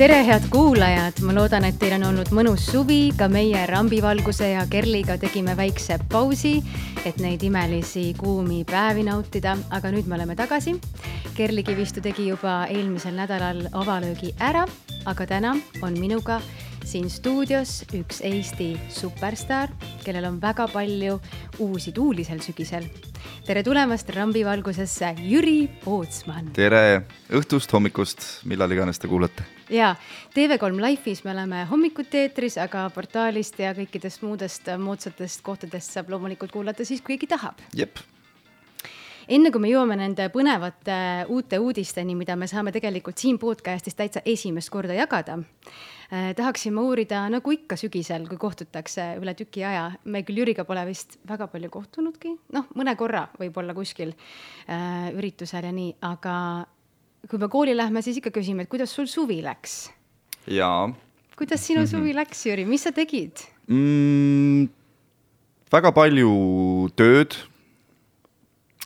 tere, head kuulajad, ma loodan, et teil on olnud mõnus suvi, ka meie rambivalguse ja Kerliga tegime väikse pausi, et neid imelisi kuumi päevi nautida, aga nüüd me oleme tagasi. Kerli Kivistu tegi juba eelmisel nädalal avalöögi ära, aga täna on minuga siin stuudios üks Eesti superstaar, kellel on väga palju uusi tuuli sel sügisel. tere tulemast rambivalgusesse, Jüri Pootsman. tere õhtust, hommikust, millal iganes te kuulate. ja TV3 Life'is me oleme hommikuti eetris, aga portaalist ja kõikidest muudest moodsatest kohtadest saab loomulikult kuulata siis, kui keegi tahab. jep enne kui me jõuame nende põnevate uute uudisteni, mida me saame tegelikult siin podcast'is täitsa esimest korda jagada tahaksin ma uurida, nagu ikka sügisel, kui kohtutakse üle tüki aja, me küll Jüriga pole vist väga palju kohtunudki, noh, mõne korra võib-olla kuskil eh, üritusel ja nii, aga kui me kooli lähme, siis ikka küsime, et kuidas sul suvi läks? jaa. kuidas sinu mm -hmm. suvi läks, Jüri, mis sa tegid mm,? väga palju tööd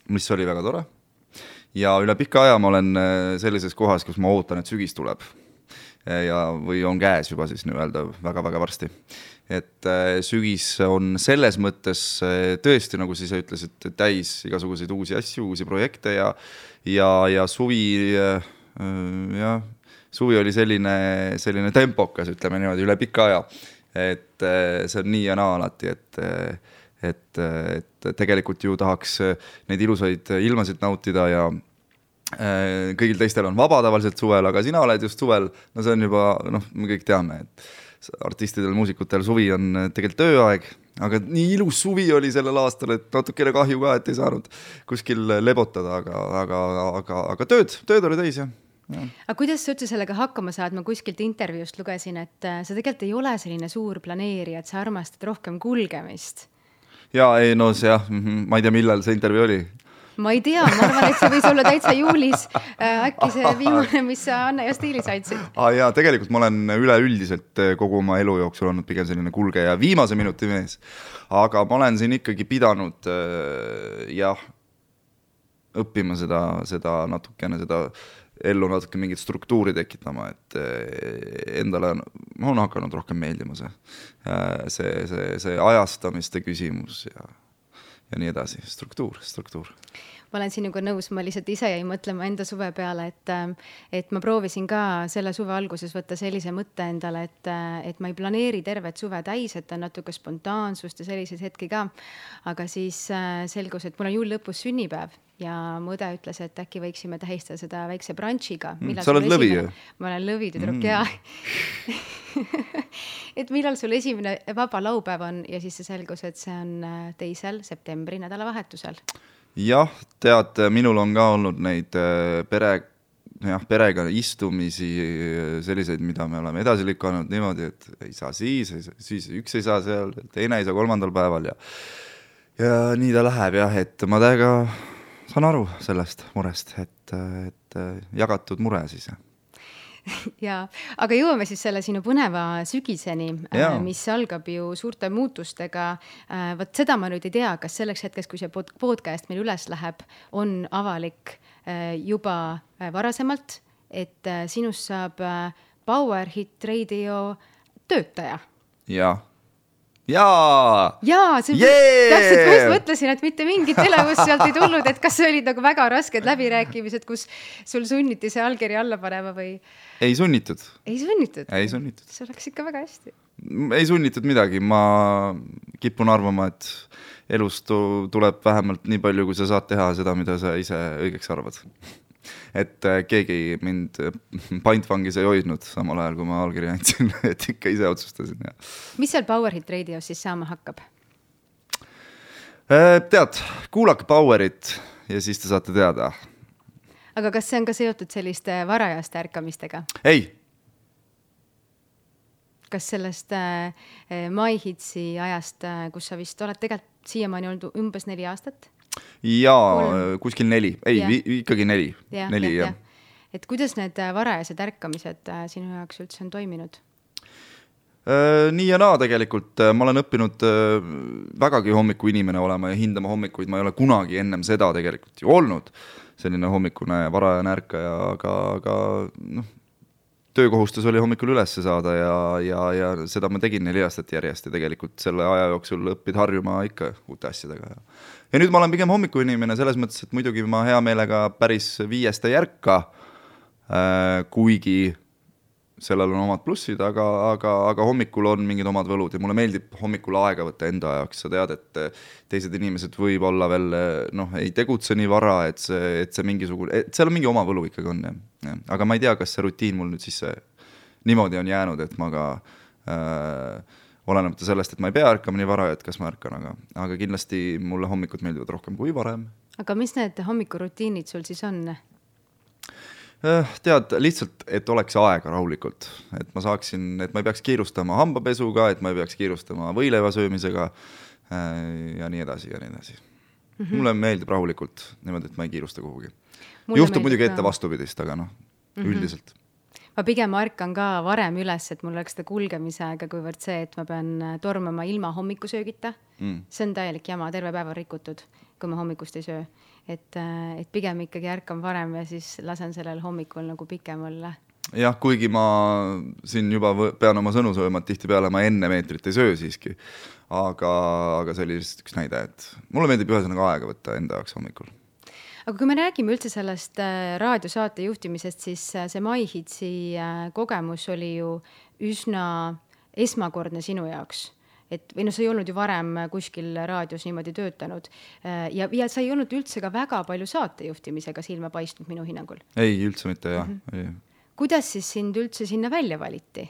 mis oli väga tore. ja üle pika aja ma olen äh, sellises kohas, kus ma ootan, et sügis tuleb. Ja, või on käes juba siis nii-öelda väga-väga varsti. et äh, sügis on selles mõttes äh, tõesti, nagu sa ise ütlesid, täis igasuguseid uusi asju, uusi projekte ja ja, ja suvi jah, suvi oli selline, selline tempokas, ütleme niimoodi, üle pika aja. et see on nii ja naa alati, et et, et tegelikult ju tahaks neid ilusaid ilmasid nautida ja äh, kõigil teistel on vaba tavaliselt suvel, aga sina oled just suvel, no see on juba noh, me kõik teame, et artistidel, muusikutel suvi on tegelikult tööaeg, aga nii ilus suvi oli sellel aastal, et natukene kahju ka, et ei saanud kuskil lebotada, aga, aga, aga, aga tööd, tööd oli täis jah. Ja. aga kuidas sa üldse sellega hakkama saad, ma kuskilt intervjuust lugesin, et äh, sa tegelikult ei ole selline suur planeerija, et sa armastad rohkem kulgemist. Ja ei no see jah -hmm. ma ei tea, millal see intervjuu oli ma ei tea, ma arvan, et see võis olla täitsa juulis äh,. äkki see viimane, mis sa Anne ja Stiilis andsid ah,. jaa, tegelikult ma olen üleüldiselt äh, kogu oma elu jooksul olnud pigem selline kulgeja, viimase minuti mees. aga ma olen siin ikkagi pidanud äh, jah, õppima seda, seda natukene seda ellu natuke mingit struktuuri tekitama, et eh, endale on, on hakanud rohkem meeldima see, äh, see, see, see ajastamiste küsimus ja, ja nii edasi, struktuur, struktuur. Ma olen sinuga nõus, ma lihtsalt ise jäin mõtlema enda suve peale, et, et ma proovisin ka selle suve alguses võtta sellise mõtte endale, et, et ma ei planeeri tervet suve täis, et on natuke spontaansust ja selliseid hetki ka. aga siis äh, selgus, et mul on juuli lõpus sünnipäev ja mu õde ütles, et äkki võiksime tähistada seda väikse brunch'iga mm,. sa oled lõvi ju? ma olen lõvi tüdruk mm. ja et millal sul esimene vaba laupäev on ja siis selgus, et see on äh, teisel septembri nädalavahetusel. jah, tead, minul on ka olnud neid äh, pere, jah, perega istumisi, äh, selliseid, mida me oleme edasi lükanud niimoodi, et ei saa siis, siis üks ei saa seal, teine ei saa kolmandal päeval ja ja nii ta läheb jah, et ma täiega saan aru sellest murest, et, et jagatud mure siis ja, aga jõuame siis selle sinu põneva sügiseni, äh, mis algab ju suurte muutustega. Äh, vot seda ma nüüd ei tea, kas selleks hetkeks, kui see podcast meil üles läheb, on avalik äh, juba varasemalt, et sinust saab Power Hit Radio töötaja. jah jaa. jaa, see yeah! täpselt, ma just mõtlesin, et mitte mingit elevust sealt ei tulnud, et kas olid nagu väga rasked läbirääkimised, kus sul sunniti see allkiri alla panema või? ei sunnitud. ei sunnitud? ei sunnitud. see läks ikka väga hästi. ei sunnitud midagi, ma kipun arvama, et elust tuleb vähemalt nii palju, kui sa saad teha seda, mida sa ise õigeks arvad et äh, keegi mind äh, pantvangis ei hoidnud samal ajal, kui ma allkirja andsin et ikka ise otsustasin ja. mis seal Powerhit raadios siis saama hakkab? Äh, tead, kuulake Powerit ja siis te saate teada. aga kas see on ka seotud selliste varajaste ärkamistega? ei. kas sellest äh, MyHitsi ajast, kus sa vist oled tegelikult siiamaani olnud umbes neli aastat? Jaa, kuskil neli, ei ja. ikkagi neli, neli jah ja. ja.. et kuidas need äh, varajased ärkamised äh, sinu jaoks üldse on toiminud? Äh, nii ja naa tegelikult, ma olen õppinud vägagi hommikuinimene olema ja hindama hommikuid, ma ei ole kunagi ennem seda tegelikult ju olnud, selline hommikune varajane ärkaja, aga, aga noh, töökohustus oli hommikul üles saada ja, ja, ja seda ma tegin neli aastat järjest ja tegelikult selle aja jooksul õpid harjuma ikka uute asjadega ja ja nüüd ma olen pigem hommikuinimene selles mõttes, et muidugi ma hea meelega päris viiest ei ärka äh,, kuigi sellel on omad plussid, aga, aga, aga hommikul on mingid omad võlud ja mulle meeldib hommikul aega võtta enda jaoks, sa tead, et teised inimesed võib-olla veel noh, ei tegutse nii vara, et see, et see mingisugune, et seal on mingi oma võlu ikkagi on jah, jah., aga ma ei tea, kas see rutiin mul nüüd sisse niimoodi on jäänud, et ma ka äh, olenemata sellest, et ma ei pea ärkama nii vara, et kas ma ärkan, aga, aga kindlasti mulle hommikud meeldivad rohkem kui varem. aga mis need hommikurutiinid sul siis on? Äh, tead, lihtsalt, et oleks aega rahulikult, et ma saaksin, et ma ei peaks kiirustama hambapesuga, et ma ei peaks kiirustama võileiva söömisega äh, ja nii edasi ja nii edasi mm. -hmm. mulle meeldib rahulikult niimoodi, et ma ei kiirusta kuhugi. juhtub muidugi ette vastupidist, aga noh mm -hmm., üldiselt ma pigem ärkan ka varem üles, et mul oleks seda kulgemise aega, kuivõrd see, et ma pean äh, tormama ilma hommikusöögita mm., see on täielik jama, terve päev on rikutud, kui ma hommikust ei söö et, äh, et pigem ikkagi ärkan varem ja siis lasen sellel hommikul nagu pikem olla jah, kuigi ma siin juba pean oma sõnu sööma, et tihtipeale ma enne meetrit ei söö siiski. aga, aga see oli lihtsalt üks näide, et mulle meeldib ühesõnaga aega võtta enda jaoks hommikul. Aga kui me räägime üldse sellest äh, raadiosaate juhtimisest, siis äh, see MyHitsi kogemus oli ju üsna esmakordne sinu jaoks et või noh, sa ei olnud ju varem kuskil raadios niimoodi töötanud äh, ja, ja sa ei olnud üldse ka väga palju saatejuhtimisega silma paistnud minu hinnangul. ei, üldse mitte jah mm, -hmm. kuidas siis sind üldse sinna välja valiti?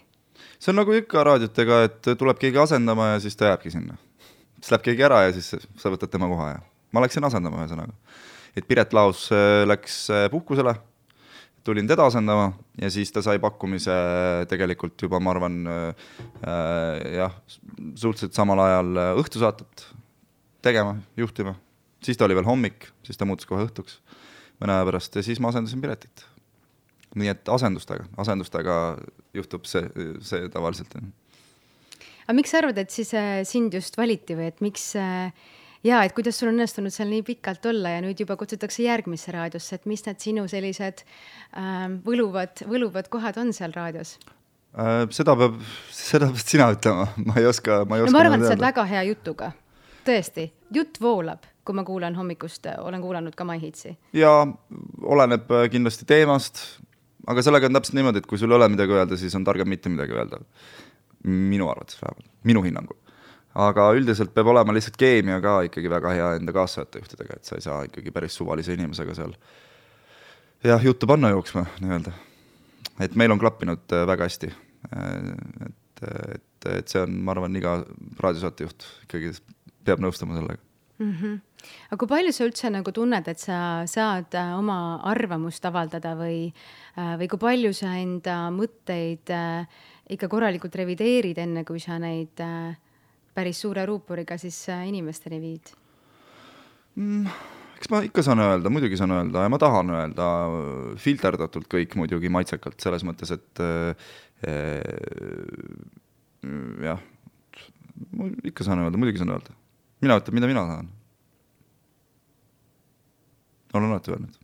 see on nagu ikka raadiotega, et tuleb keegi asendama ja siis ta jääbki sinna. siis läheb keegi ära ja siis sa võtad tema koha ja ma läksin asendama ühesõnaga. Et Piret Laos äh, läks äh, puhkusele tulin teda asendama ja siis ta sai pakkumise tegelikult juba, ma arvan äh,, jah, suhteliselt samal ajal õhtusaatet tegema, juhtima. siis ta oli veel hommik, siis ta muutus kohe õhtuks mõne aja pärast ja siis ma asendasin Piretit. nii et asendustega, asendustega juhtub see, see tavaliselt. aga miks sa arvad, et siis äh, sind just valiti või et miks äh, ja et kuidas sul on õnnestunud seal nii pikalt olla ja nüüd juba kutsutakse järgmisse raadiosse, et mis need sinu sellised äh, võluvad, võluvad kohad on seal raadios äh,? seda peab, seda pead sina ütlema, ma ei oska, ma ei oska. no ma arvan, et sa oled väga hea jutuga, tõesti, jutt voolab kui ma kuulan hommikust, olen kuulanud ka My Hitsi. ja oleneb äh, kindlasti teemast, aga sellega on täpselt niimoodi, et kui sul ei ole midagi öelda, siis on targem mitte midagi öelda. minu arvates vähemalt, minu hinnangul aga üldiselt peab olema lihtsalt keemia ka ikkagi väga hea enda kaassaatejuhtidega, et sa ei saa ikkagi päris suvalise inimesega seal jah, juttu panna jooksma nii-öelda. et meil on klappinud äh, väga hästi. Äh, et, et, et see on, ma arvan, iga raadiosaatejuht ikkagi peab nõustuma sellega mm. -hmm. aga kui palju sa üldse nagu tunned, et sa saad äh, oma arvamust avaldada või, või kui palju sa enda mõtteid ikka korralikult revideerid, enne kui sa neid äh, päris suure ruuporiga siis äh, inimesteni viid mm,? eks ma ikka saan öelda, muidugi saan öelda ja ma tahan öelda filterdatult kõik muidugi maitsekalt, selles mõttes, et äh, jah, ikka saan öelda, muidugi saan öelda. mina ütlen, mida mina tahan. olen alati öelnud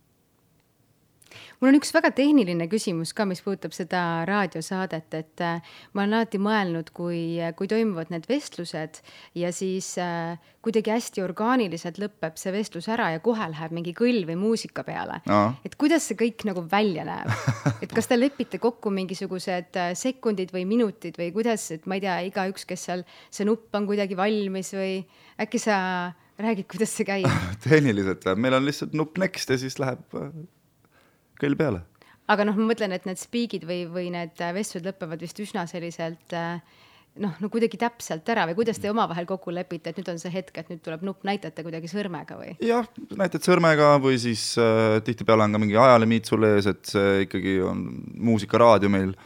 mul on üks väga tehniline küsimus ka, mis puudutab seda raadiosaadet, et äh, ma olen alati mõelnud, kui, kui toimuvad need vestlused ja siis äh, kuidagi hästi orgaaniliselt lõpeb see vestlus ära ja kohe läheb mingi kõll või muusika peale. No.. et kuidas see kõik nagu välja näeb, et kas te lepite kokku mingisugused äh, sekundid või minutid või kuidas, et ma ei tea, igaüks, kes seal, see nupp on kuidagi valmis või äkki sa räägid, kuidas see käib? Tehniliselt või? meil on lihtsalt nupp next ja siis läheb äh, kell peale. aga noh, ma mõtlen, et need spiigid või, või need vestlused lõpevad vist üsna selliselt äh, noh, no kuidagi täpselt ära või kuidas te omavahel kokku lepite, et nüüd on see hetk, et nüüd tuleb nupp, näitate kuidagi sõrmega või? jah, näitad sõrmega või siis äh, tihtipeale on ka mingi ajalimiit sul ees, et see ikkagi on muusikaraadio meil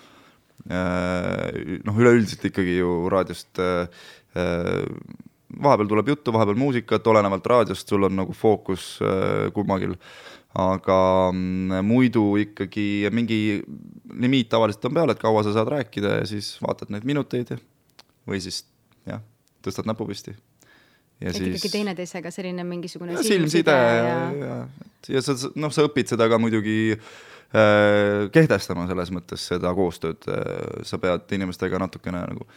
äh,. noh, üleüldiselt ikkagi ju raadiost äh, äh vahepeal tuleb juttu, vahepeal muusikat, olenevalt raadiost sul on nagu fookus äh, kummagil aga mm, muidu ikkagi mingi limiit tavaliselt on peal, et kaua sa saad rääkida ja siis vaatad neid minuteid ja või siis jah, tõstad näpu püsti. ja et siis ikkagi teineteisega selline mingisugune silmside ja, ja, ja, ja sa noh, sa õpid seda ka muidugi äh, kehtestama selles mõttes seda koostööd, sa pead inimestega natukene nagu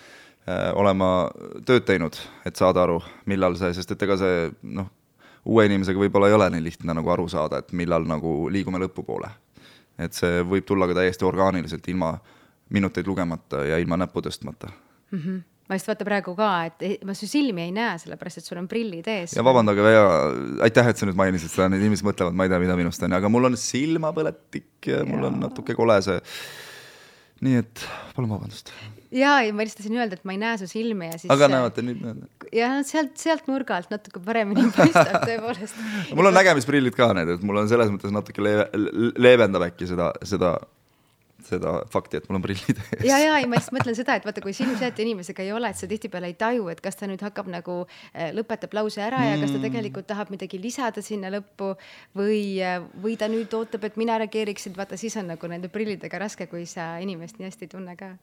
olema tööd teinud, et saada aru, millal see, sest et ega see noh, uue inimesega võib-olla ei ole nii lihtne nagu aru saada, et millal nagu liigume lõpupoole. et see võib tulla ka täiesti orgaaniliselt, ilma minuteid lugemata ja ilma näppu tõstmata mm. -hmm ma just vaata praegu ka, et ma su silmi ei näe, sellepärast et sul on prillid ees. ja vabandage väga, aitäh, et sa nüüd mainisid seda, need inimesed mõtlevad, ma ei tea, mida minust on, aga mul on silmapõletik ja, ja mul on natuke kole see. Nii et palun vabandust. ja, ei ma lihtsalt tahtsin öelda, et ma ei näe su silmi ja siis. aga näete nüüd näed. ja sealt, sealt nurgalt natuke paremini paistab tõepoolest mul on nägemisprillid ka need, et mul on selles mõttes natuke leeve, leevendab äkki seda, seda seda fakti, et mul on prillid ees. ja, ja ei, ma lihtsalt mõtlen seda, et vaata, kui silmseade inimesega ei ole, et sa tihtipeale ei taju, et kas ta nüüd hakkab nagu äh, lõpetab lause ära mm. ja kas ta mm. tegelikult tahab midagi lisada sinna lõppu või, äh, või ta nüüd ootab, et mina reageeriksin, vaata siis on nagu nende prillidega raske, kui sa inimest nii hästi ei tunne ka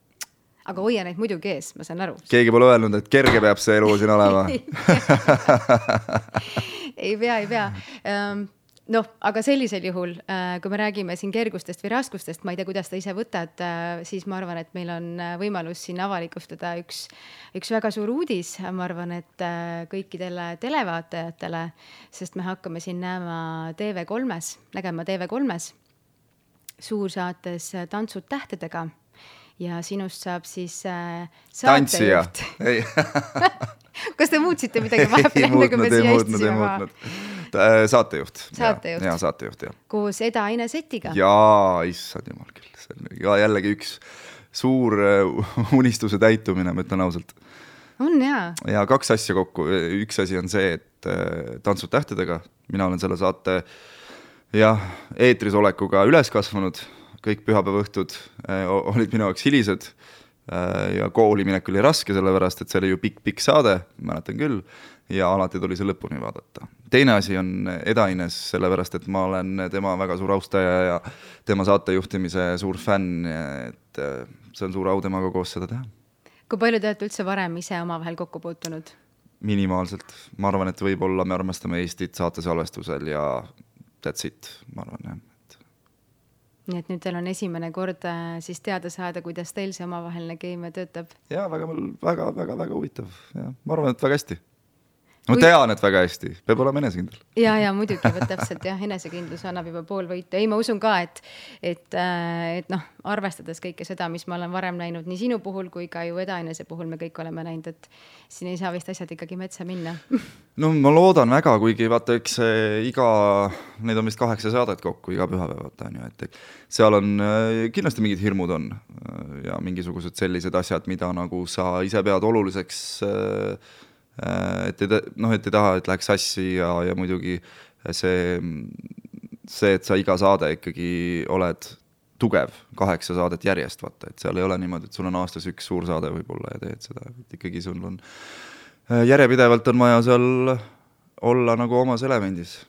aga hoia neid muidugi ees, ma saan aru. keegi pole öelnud, et kerge peab see elu siin olema ei pea, ei pea um, noh, aga sellisel juhul, äh, kui me räägime siin kergustest või raskustest, ma ei tea, kuidas te ise võtad, äh, siis ma arvan, et meil on äh, võimalus siin avalikustada üks, üks väga suur uudis, ma arvan, et kõikidele televaatajatele, sest me hakkame siin näema TV3-s, nägema TV3-s suursaates Tantsud tähtedega. Ja sinust saab siis äh, saatejuht. kas te muutsite midagi vahepeal, enne kui me siia istusime saatejuht. saatejuht. ja saatejuht, jah. koos Eda-Aine Setiga. jaa, issand jumal küll, see on ka jällegi üks suur äh, unistuse täitumine, ma ütlen ausalt. on jaa. ja kaks asja kokku, üks asi on see, et äh, Tantsud tähtedega, mina olen selle saate jah, eetris olekuga üles kasvanud, kõik pühapäeva õhtud olid minu jaoks hilised ja kooli minek oli raske, sellepärast et see oli ju pikk-pikk saade, mäletan küll ja alati tuli see lõpuni vaadata. teine asi on Edaines, sellepärast et ma olen tema väga suur austaja ja tema saatejuhtimise suur fänn, et äh, see on suur au temaga koos seda teha. kui palju te olete üldse varem ise omavahel kokku puutunud? minimaalselt, ma arvan, et võib-olla me armastame Eestit saatesalvestusel ja that's it, ma arvan jah nii et nüüd teil on esimene kord äh, siis teada saada, kuidas teil see omavaheline keemia töötab? jaa, väga, väga, väga, väga huvitav ja ma arvan, et väga hästi ma tean, et väga hästi, peab olema enesekindel. ja, ja muidugi, vot täpselt jah, enesekindlus annab juba pool võitu, ei, ma usun ka, et, et, äh, et noh, arvestades kõike seda, mis ma olen varem näinud nii sinu puhul kui ka ju Eda-Enese puhul me kõik oleme näinud, et siin ei saa vist asjad ikkagi metsa minna. No ma loodan väga, kuigi vaata, eks iga, neid on vist kaheksa saadet kokku iga pühapäev, vaata on ju, et seal on äh, kindlasti mingid hirmud on äh, ja mingisugused sellised asjad, mida nagu sa ise pead oluliseks äh, Äh, et ei, noh, et ei taha, et läheks sassi ja, ja muidugi see, see, et sa iga saade ikkagi oled tugev, kaheksa saadet järjest, vaata, et seal ei ole niimoodi, et sul on aastas üks suur saade võib-olla ja teed seda, et ikkagi sul on äh, järjepidevalt on vaja seal olla nagu omas elemendis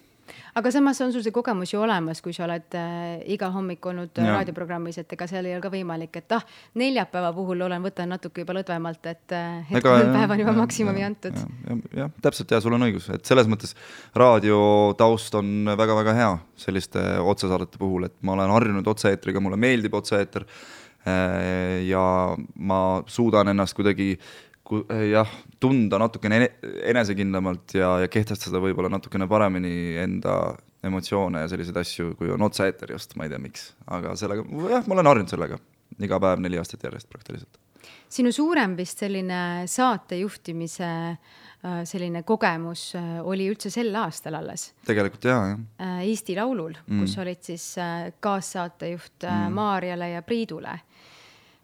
aga samas on sul see kogemus ju olemas, kui sa oled äh, iga hommik olnud ja. raadioprogrammis, et ega seal ei ole ka võimalik, et ah, neljapäeva puhul olen, võtan natuke juba lõdvemalt, et äh, et kolm päeva on juba maksimumi antud. jah ja, ja, täpselt ja sul on õigus, et selles mõttes raadiotaust on väga-väga hea selliste otsesaadete puhul, et ma olen harjunud otse-eetriga, mulle meeldib otse-eeter äh, ja ma suudan ennast kuidagi jah, tunda natukene enesekindlamalt ja, ja kehtestada võib-olla natukene paremini enda emotsioone ja selliseid asju, kui on otse-eeter just, ma ei tea, miks, aga sellega, jah, ma olen harjunud sellega iga päev neli aastat järjest praktiliselt. sinu suurem vist selline saate juhtimise äh, selline kogemus äh, oli üldse sel aastal alles. tegelikult jaa, jah. Äh, Eesti Laulul mm., kus olid siis kaassaatejuht mm. Maarjale ja Priidule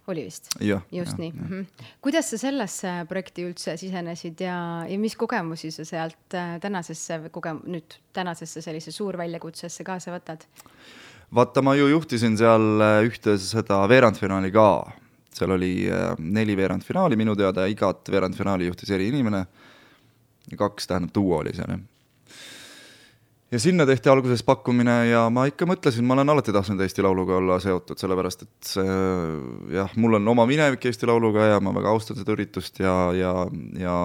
oli vist? just ja, nii. Mm -hmm. kuidas sa sellesse projekti üldse sisenesid ja, ja mis kogemusi sa sealt äh, tänasesse kogem-, nüüd tänasesse sellise suurväljakutsesse kaasa võtad? vaata, ma ju juhtisin seal äh, ühte seda veerandfinaali ka, seal oli äh, neli veerandfinaali minu teada, igat veerandfinaali juhtis eri inimene, kaks tähendab duo oli seal jah ja sinna tehti alguses pakkumine ja ma ikka mõtlesin, ma olen alati tahtnud Eesti Lauluga olla seotud, sellepärast et see jah, mul on oma minevik Eesti Lauluga ja ma väga austan seda üritust ja, ja, ja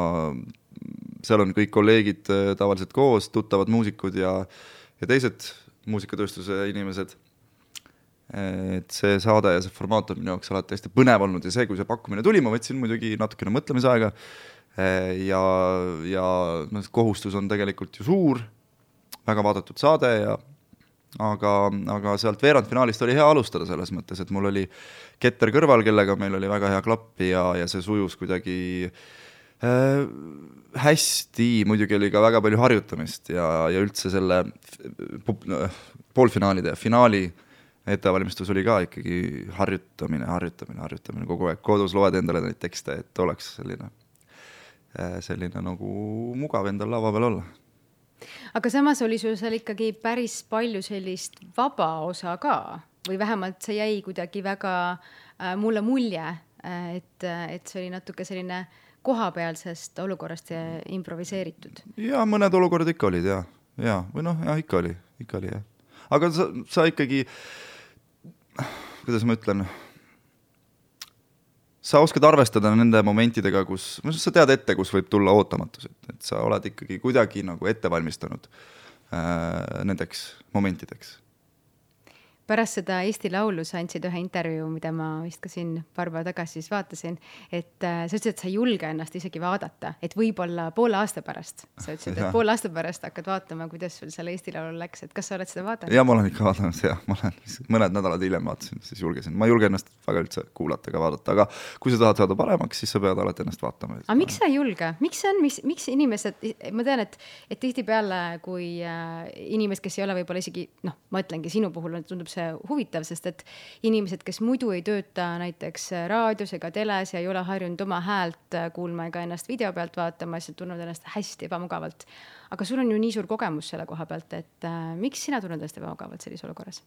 seal on kõik kolleegid äh, tavaliselt koos, tuttavad muusikud ja, ja teised muusikatööstuse inimesed. et see saade ja see formaat on minu jaoks alati hästi põnev olnud ja see, kui see pakkumine tuli, ma võtsin muidugi natukene mõtlemisaega ja, ja noh, kohustus on tegelikult ju suur, väga vaadatud saade ja aga, aga sealt veerandfinaalist oli hea alustada selles mõttes, et mul oli ketter kõrval, kellega meil oli väga hea klapp ja, ja see sujus kuidagi äh, hästi, muidugi oli ka väga palju harjutamist ja, ja üldse selle poolfinaalide ja finaali ettevalmistus oli ka ikkagi harjutamine, harjutamine, harjutamine kogu aeg, kodus loed endale neid tekste, et oleks selline, äh, selline nagu mugav endal lava peal olla aga samas oli sul seal ikkagi päris palju sellist vaba osa ka või vähemalt see jäi kuidagi väga äh, mulle mulje, äh, et, et see oli natuke selline kohapealsest olukorrast improviseeritud. ja mõned olukorrad ikka olid ja, ja või noh, jah ikka oli, ikka oli jah. aga sa, sa ikkagi, kuidas ma ütlen sa oskad arvestada nende momentidega, kus, sa tead ette, kus võib tulla ootamatus, et, et sa oled ikkagi kuidagi nagu ette valmistanud äh, nendeks momentideks pärast seda Eesti Laulu sa andsid ühe intervjuu, mida ma vist ka siin paar päeva tagasi siis vaatasin, et äh, sa ütlesid, et sa ei julge ennast isegi vaadata, et võib-olla poole aasta pärast, sa ütlesid, et poole aasta pärast hakkad vaatama, kuidas sul seal Eesti Laulul läks, et kas sa oled seda vaadanud? ja ma olen ikka vaadanud ja ma olen mõned nädalad hiljem vaatasin, siis julgesin, ma ei julge ennast väga üldse kuulata ega vaadata, aga kui sa tahad saada paremaks, siis sa pead alati ennast vaatama. aga miks sa ei julge, miks see on, mis, miks inimesed, ma tean, et, et tihtipeale, kui äh, inimesed, kes ei ole võib-olla isegi noh, ma ütlengi sinu puhul tundub see huvitav, sest et inimesed, kes muidu ei tööta näiteks raadios ega teles ja ei ole harjunud oma häält kuulma ega ennast video pealt vaatama, siis tunnevad ennast hästi ebamugavalt. aga sul on ju nii suur kogemus selle koha pealt, et äh, miks sina tunned ennast ebamugavalt sellises olukorras?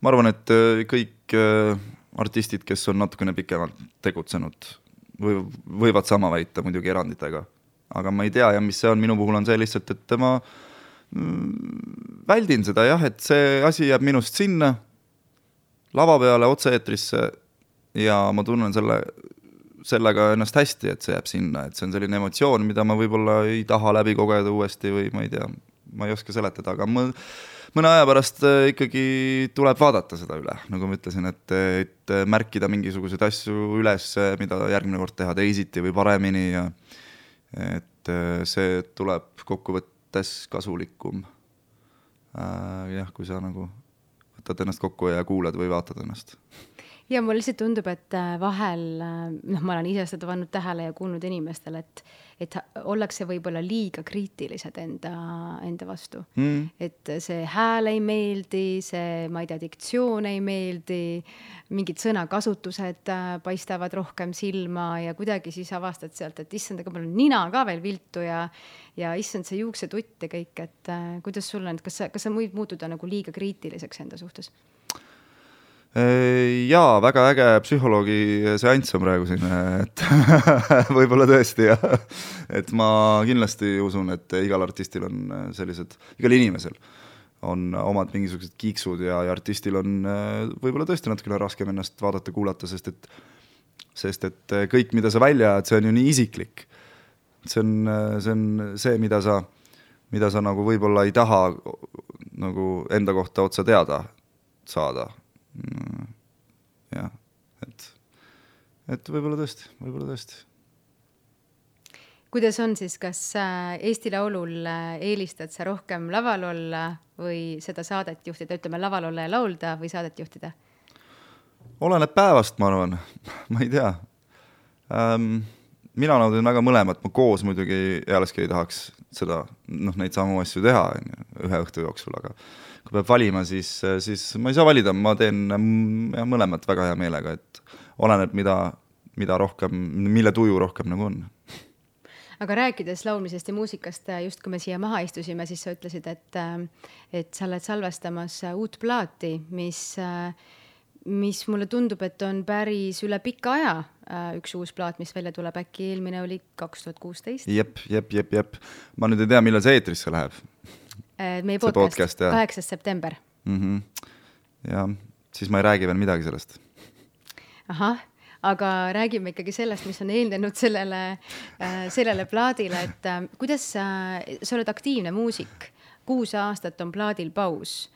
ma arvan, et äh, kõik äh, artistid, kes on natukene pikemalt tegutsenud, või võivad sama väita, muidugi eranditega. aga ma ei tea ja mis see on, minu puhul on see lihtsalt, et tema äh, väldin seda jah, et see asi jääb minust sinna lava peale otse-eetrisse ja ma tunnen selle, sellega ennast hästi, et see jääb sinna, et see on selline emotsioon, mida ma võib-olla ei taha läbi kogeda uuesti või ma ei tea, ma ei oska seletada, aga ma mõne aja pärast äh, ikkagi tuleb vaadata seda üle, nagu ma ütlesin, et, et märkida mingisuguseid asju üles, mida järgmine kord teha teisiti või paremini ja et äh, see tuleb kokkuvõttes mõttes kasulikum äh,. jah, kui sa nagu võtad ennast kokku ja kuulad või vaatad ennast. Ja mulle lihtsalt tundub, et äh, vahel äh, noh, ma olen ise seda pannud tähele ja kuulnud inimestel, et et ollakse võib-olla liiga kriitilised enda, enda vastu mm.. et see hääl ei meeldi, see, ma ei tea, diktsioon ei meeldi, mingid sõnakasutused äh, paistavad rohkem silma ja kuidagi siis avastad sealt, et issand, aga mul on nina ka veel viltu ja ja issand, see juuksetutt ja kõik, et kuidas sul on, kas sa, kas sa võid muutuda nagu liiga kriitiliseks enda suhtes? Äh, jaa, väga äge psühholoogi seanss on praegu siin, et võib-olla tõesti jah, et ma kindlasti usun, et igal artistil on äh, sellised, igal inimesel on omad mingisugused kiiksud ja, ja artistil on äh, võib-olla tõesti natukene raskem ennast vaadata-kuulata, sest et sest et kõik, mida sa välja ajad, see on ju nii isiklik. see on, see on see, mida sa, mida sa nagu võib-olla ei taha nagu enda kohta otse teada saada jah, et, et võib-olla tõesti, võib-olla tõesti. kuidas on siis, kas äh, Eesti Laulul äh, eelistad sa rohkem laval olla või seda saadet juhtida, ütleme laval olla ja laulda või saadet juhtida? oleneb päevast, ma arvan ma ei tea ähm, mina naudin väga mõlemat, ma koos muidugi ealeski ei tahaks seda, noh, neid samu asju teha, on ju, ühe õhtu jooksul, aga kui peab valima, siis, siis ma ei saa valida, ma teen mõlemat väga hea meelega, et oleneb, mida, mida rohkem, mille tuju rohkem nagu on aga rääkides laulmisest ja muusikast, just kui me siia maha istusime, siis sa ütlesid, et, et sa oled salvestamas uut plaati, mis, mis mulle tundub, et on päris üle pika aja üks uus plaat, mis välja tuleb, äkki eelmine oli kaks tuhat kuusteist? jep, jep, jep, jep. ma nüüd ei tea, millal see eetrisse läheb Äh, meie podcast, podcast, kaheksas september mm. -hmm. jah, siis ma ei räägi veel midagi sellest. ahah, aga räägime ikkagi sellest, mis on eelnenud sellele äh,, sellele plaadile, et äh, kuidas sa, sa oled aktiivne muusik, kuus aastat on plaadil paus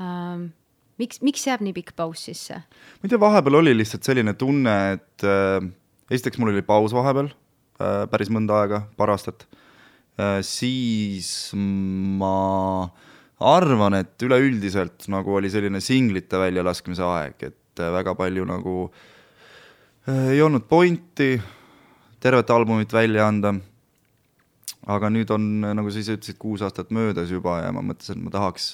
ähm,. miks, miks jääb nii pikk paus sisse? ma ei tea, vahepeal oli lihtsalt selline tunne, et äh, esiteks mul oli paus vahepeal äh, päris mõnda aega, paar aastat äh,, siis ma arvan, et üleüldiselt nagu oli selline singlite väljalaskmise aeg, et äh, väga palju nagu äh, ei olnud pointi tervet albumit välja anda. Aga nüüd on, nagu sa ise ütlesid, kuus aastat möödas juba ja ma mõtlesin, et ma tahaks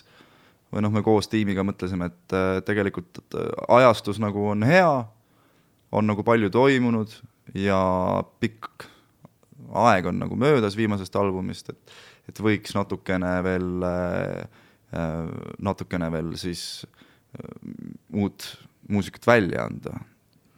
või noh, me koos tiimiga mõtlesime, et äh, tegelikult et äh, ajastus nagu on hea, on nagu palju toimunud ja pikk aeg on nagu möödas viimasest albumist, et et võiks natukene veel äh,, äh natukene veel siis äh, uut muusikat välja anda,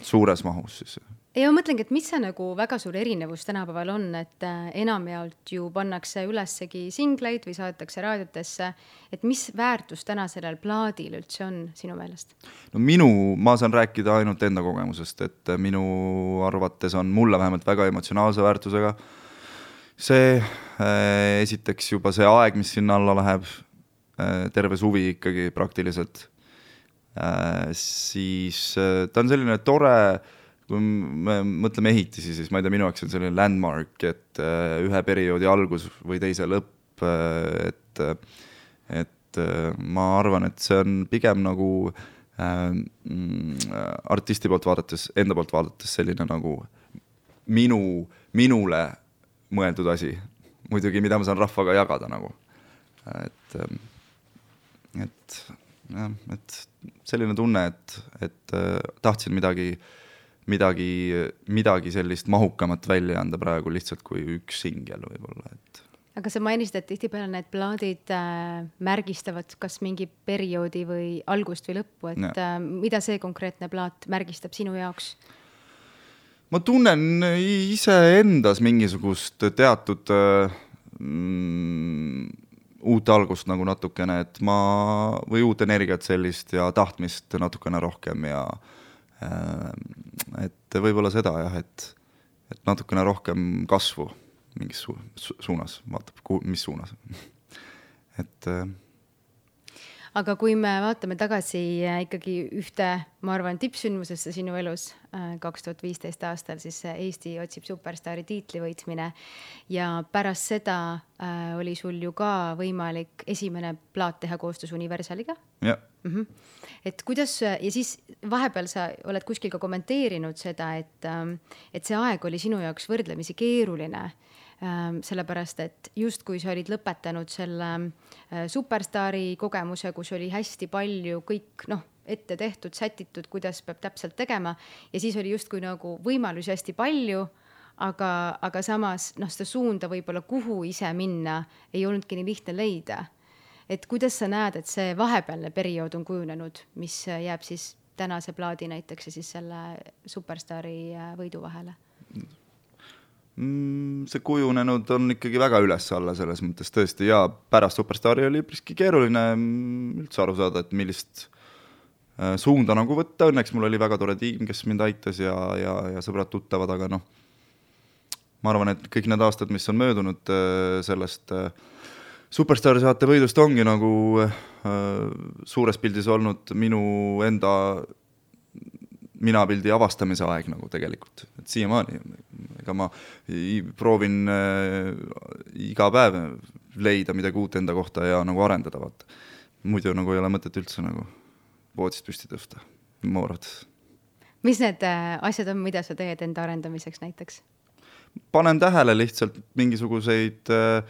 suures mahus siis ja ma mõtlengi, et mis see nagu väga suur erinevus tänapäeval on, et äh, enamjaolt ju pannakse ülessegi singleid või saadetakse raadiotesse, et mis väärtus täna sellel plaadil üldse on sinu meelest? no minu, ma saan rääkida ainult enda kogemusest, et äh, minu arvates on mulle vähemalt väga emotsionaalse väärtusega see äh, esiteks juba see aeg, mis sinna alla läheb, terve suvi ikkagi praktiliselt, siis ta on selline tore kui me mõtleme ehitisi, siis ma ei tea, minu jaoks on selline landmark, et äh, ühe perioodi algus või teise lõpp, äh, et, et äh, ma arvan, et see on pigem nagu äh, artisti poolt vaadates, enda poolt vaadates selline nagu minu, minule mõeldud asi. muidugi, mida ma saan rahvaga jagada nagu, et, et jah, et selline tunne, et, et tahtsin midagi äh, midagi, midagi sellist mahukamat välja anda praegu lihtsalt kui üks singel võib-olla, et. aga sa mainisid, et tihtipeale need plaadid äh, märgistavad kas mingi perioodi või algust või lõppu, et ja. äh, mida see konkreetne plaat märgistab sinu jaoks? ma tunnen iseendas mingisugust teatud äh, mm, uut algust nagu natukene, et ma, või uut energiat sellist ja tahtmist natukene rohkem ja äh, et võib-olla seda jah, et, et natukene rohkem kasvu mingis su suunas, vaatab, mis suunas. Et äh, aga kui me vaatame tagasi äh, ikkagi ühte, ma arvan, tippsündmusesse sinu elus, äh, kaks tuhat viisteist aastal, siis Eesti otsib superstaari tiitli võitmine. Ja pärast seda äh, oli sul ju ka võimalik esimene plaat teha koostöös Universaliga. jah. Mm -hmm.. et kuidas ja siis vahepeal sa oled kuskil ka kommenteerinud seda, et, ähm, et see aeg oli sinu jaoks võrdlemisi keeruline sellepärast et justkui sa olid lõpetanud selle äh, superstaari kogemuse, kus oli hästi palju kõik noh, ette tehtud, sätitud, kuidas peab täpselt tegema ja siis oli justkui nagu võimalusi hästi palju aga, aga samas noh, seda suunda võib-olla, kuhu ise minna, ei olnudki nii lihtne leida. et kuidas sa näed, et see vahepealne periood on kujunenud, mis jääb siis tänase plaadi näiteks ja siis selle superstaari äh, võidu vahele? Mm, see kujunenud on ikkagi väga üles-alla selles mõttes tõesti ja pärast Superstaari oli üpriski keeruline mm, üldse aru saada, et millist äh, suunda nagu võtta, õnneks mul oli väga tore tiim, kes mind aitas ja, ja, ja sõbrad-tuttavad, aga noh, ma arvan, et kõik need aastad, mis on möödunud äh, sellest äh, Superstaari saate võidust ongi nagu suures pildis olnud minu enda minapildi avastamise aeg nagu tegelikult, et siiamaani, ega ma proovin äh, iga päev leida midagi uut enda kohta ja nagu arendada, vaata. muidu nagu ei ole mõtet üldse nagu voodist püsti tõsta, mu arvates. mis need äh, asjad on, mida sa teed enda arendamiseks näiteks? panen tähele lihtsalt mingisuguseid äh,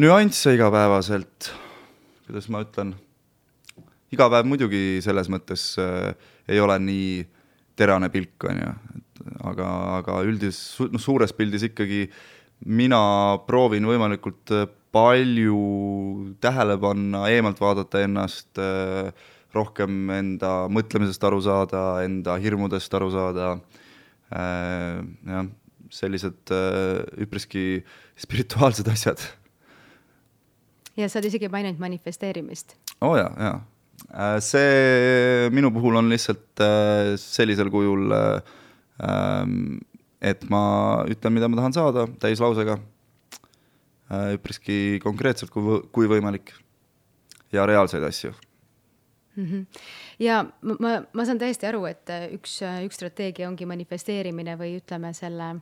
nüansse igapäevaselt, kuidas ma ütlen, iga päev muidugi selles mõttes äh, ei ole nii terane pilk, on ju, et aga, aga üldises, noh, suures pildis ikkagi mina proovin võimalikult äh, palju tähele panna, eemalt vaadata ennast, äh, rohkem enda mõtlemisest aru saada, enda hirmudest aru saada, äh, jah, sellised üpriski spirituaalsed asjad. ja sa oled isegi maininud manifesteerimist. oo oh, jaa, jaa see minu puhul on lihtsalt äh, sellisel kujul, äh, ähm, et ma ütlen, mida ma tahan saada täislausega, üpriski konkreetselt, kui, kui võimalik, ja reaalseid asju. -hmm. ja ma, ma, ma saan täiesti aru, et üks, üks strateegia ongi manifesteerimine või ütleme selle,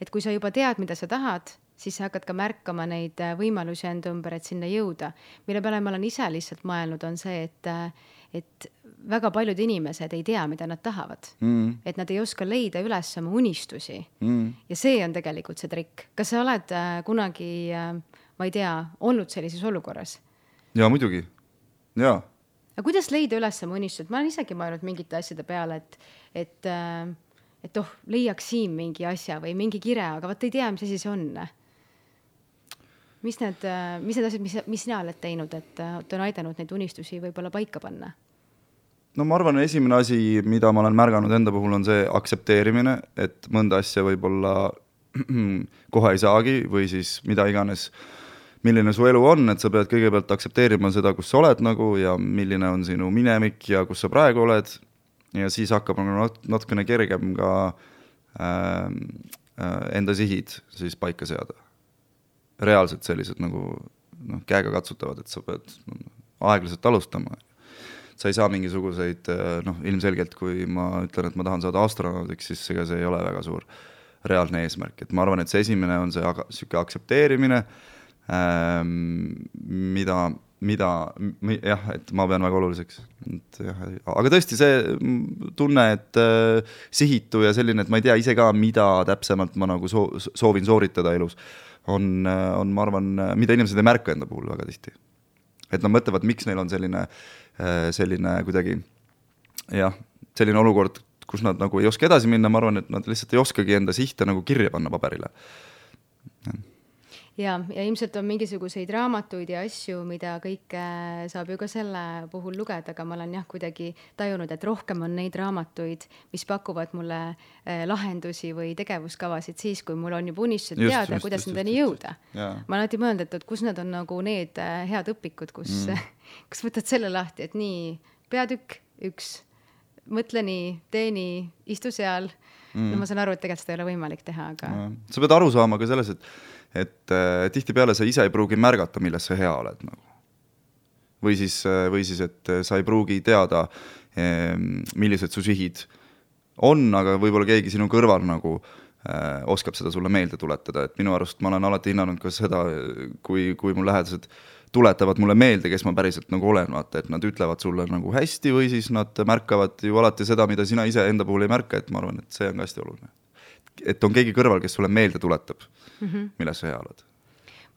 et kui sa juba tead, mida sa tahad, siis sa hakkad ka märkama neid võimalusi enda ümber, et sinna jõuda. mille peale ma olen ise lihtsalt mõelnud, on see, et, et väga paljud inimesed ei tea, mida nad tahavad mm.. et nad ei oska leida üles oma unistusi mm.. ja see on tegelikult see trikk. kas sa oled äh, kunagi äh,, ma ei tea, olnud sellises olukorras? jaa, muidugi, jaa. aga kuidas leida üles oma unistused, ma olen isegi mõelnud mingite asjade peale, et, et äh, et oh, leiaks siin mingi asja või mingi kire, aga vot ei tea, mis asi see on. Mis need, äh, mis need asjad, mis, mis sina oled teinud, et, et on aidanud neid unistusi võib-olla paika panna? no ma arvan, esimene asi, mida ma olen märganud enda puhul, on see aktsepteerimine, et mõnda asja võib-olla kohe ei saagi või siis mida iganes, milline su elu on, et sa pead kõigepealt aktsepteerima seda, kus sa oled nagu ja milline on sinu minevik ja kus sa praegu oled, ja siis hakkab nagu natukene kergem ka äh, äh, enda sihid siis paika seada. Reaalselt sellised nagu noh, käegakatsutavad, et sa pead aeglaselt alustama. Sa ei saa mingisuguseid noh, ilmselgelt kui ma ütlen, et ma tahan saada astronaudiks, siis ega see ei ole väga suur reaalne eesmärk, et ma arvan, et see esimene on see aga niisugune aktsepteerimine ähm,, mida, mida jah, et ma pean väga oluliseks, et jah, aga tõesti see tunne, et äh, sihitu ja selline, et ma ei tea ise ka, mida täpsemalt ma nagu soo-, soovin sooritada elus, on, on, ma arvan, mida inimesed ei märka enda puhul väga tihti. et nad mõtlevad, miks neil on selline äh, Äh, selline kuidagi jah, selline olukord, kus nad nagu ei oska edasi minna, ma arvan, et nad lihtsalt ei oskagi enda sihte nagu kirja panna paberile ja, ja ilmselt on mingisuguseid raamatuid ja asju, mida kõike saab ju ka selle puhul lugeda, aga ma olen jah, kuidagi tajunud, et rohkem on neid raamatuid, mis pakuvad mulle eh, lahendusi või tegevuskavasid siis, kui mul on juba unistused teada, kuidas nendeni jõuda. ma olen alati mõelnud, et, et kus need on nagu need eh, head õpikud, kus mm., kus võtad selle lahti, et nii, peatükk üks, mõtle nii, tee nii, istu seal mm.. no ma saan aru, et tegelikult seda ei ole võimalik teha, aga. sa pead aru saama ka selles, et et äh, tihtipeale sa ise ei pruugi märgata, milles sa hea oled nagu. või siis, äh, või siis, et äh, sa ei pruugi teada millised su sihid on, aga võib-olla keegi sinu kõrval nagu äh, oskab seda sulle meelde tuletada, et minu arust ma olen alati hinnanud ka seda, kui, kui mu lähedased tuletavad mulle meelde, kes ma päriselt nagu olen, vaata, et nad ütlevad sulle nagu hästi või siis nad märkavad ju alati seda, mida sina ise enda puhul ei märka, et ma arvan, et see on ka hästi oluline. et on keegi kõrval, kes sulle meelde tuletab mm, -hmm. milles sa hea oled.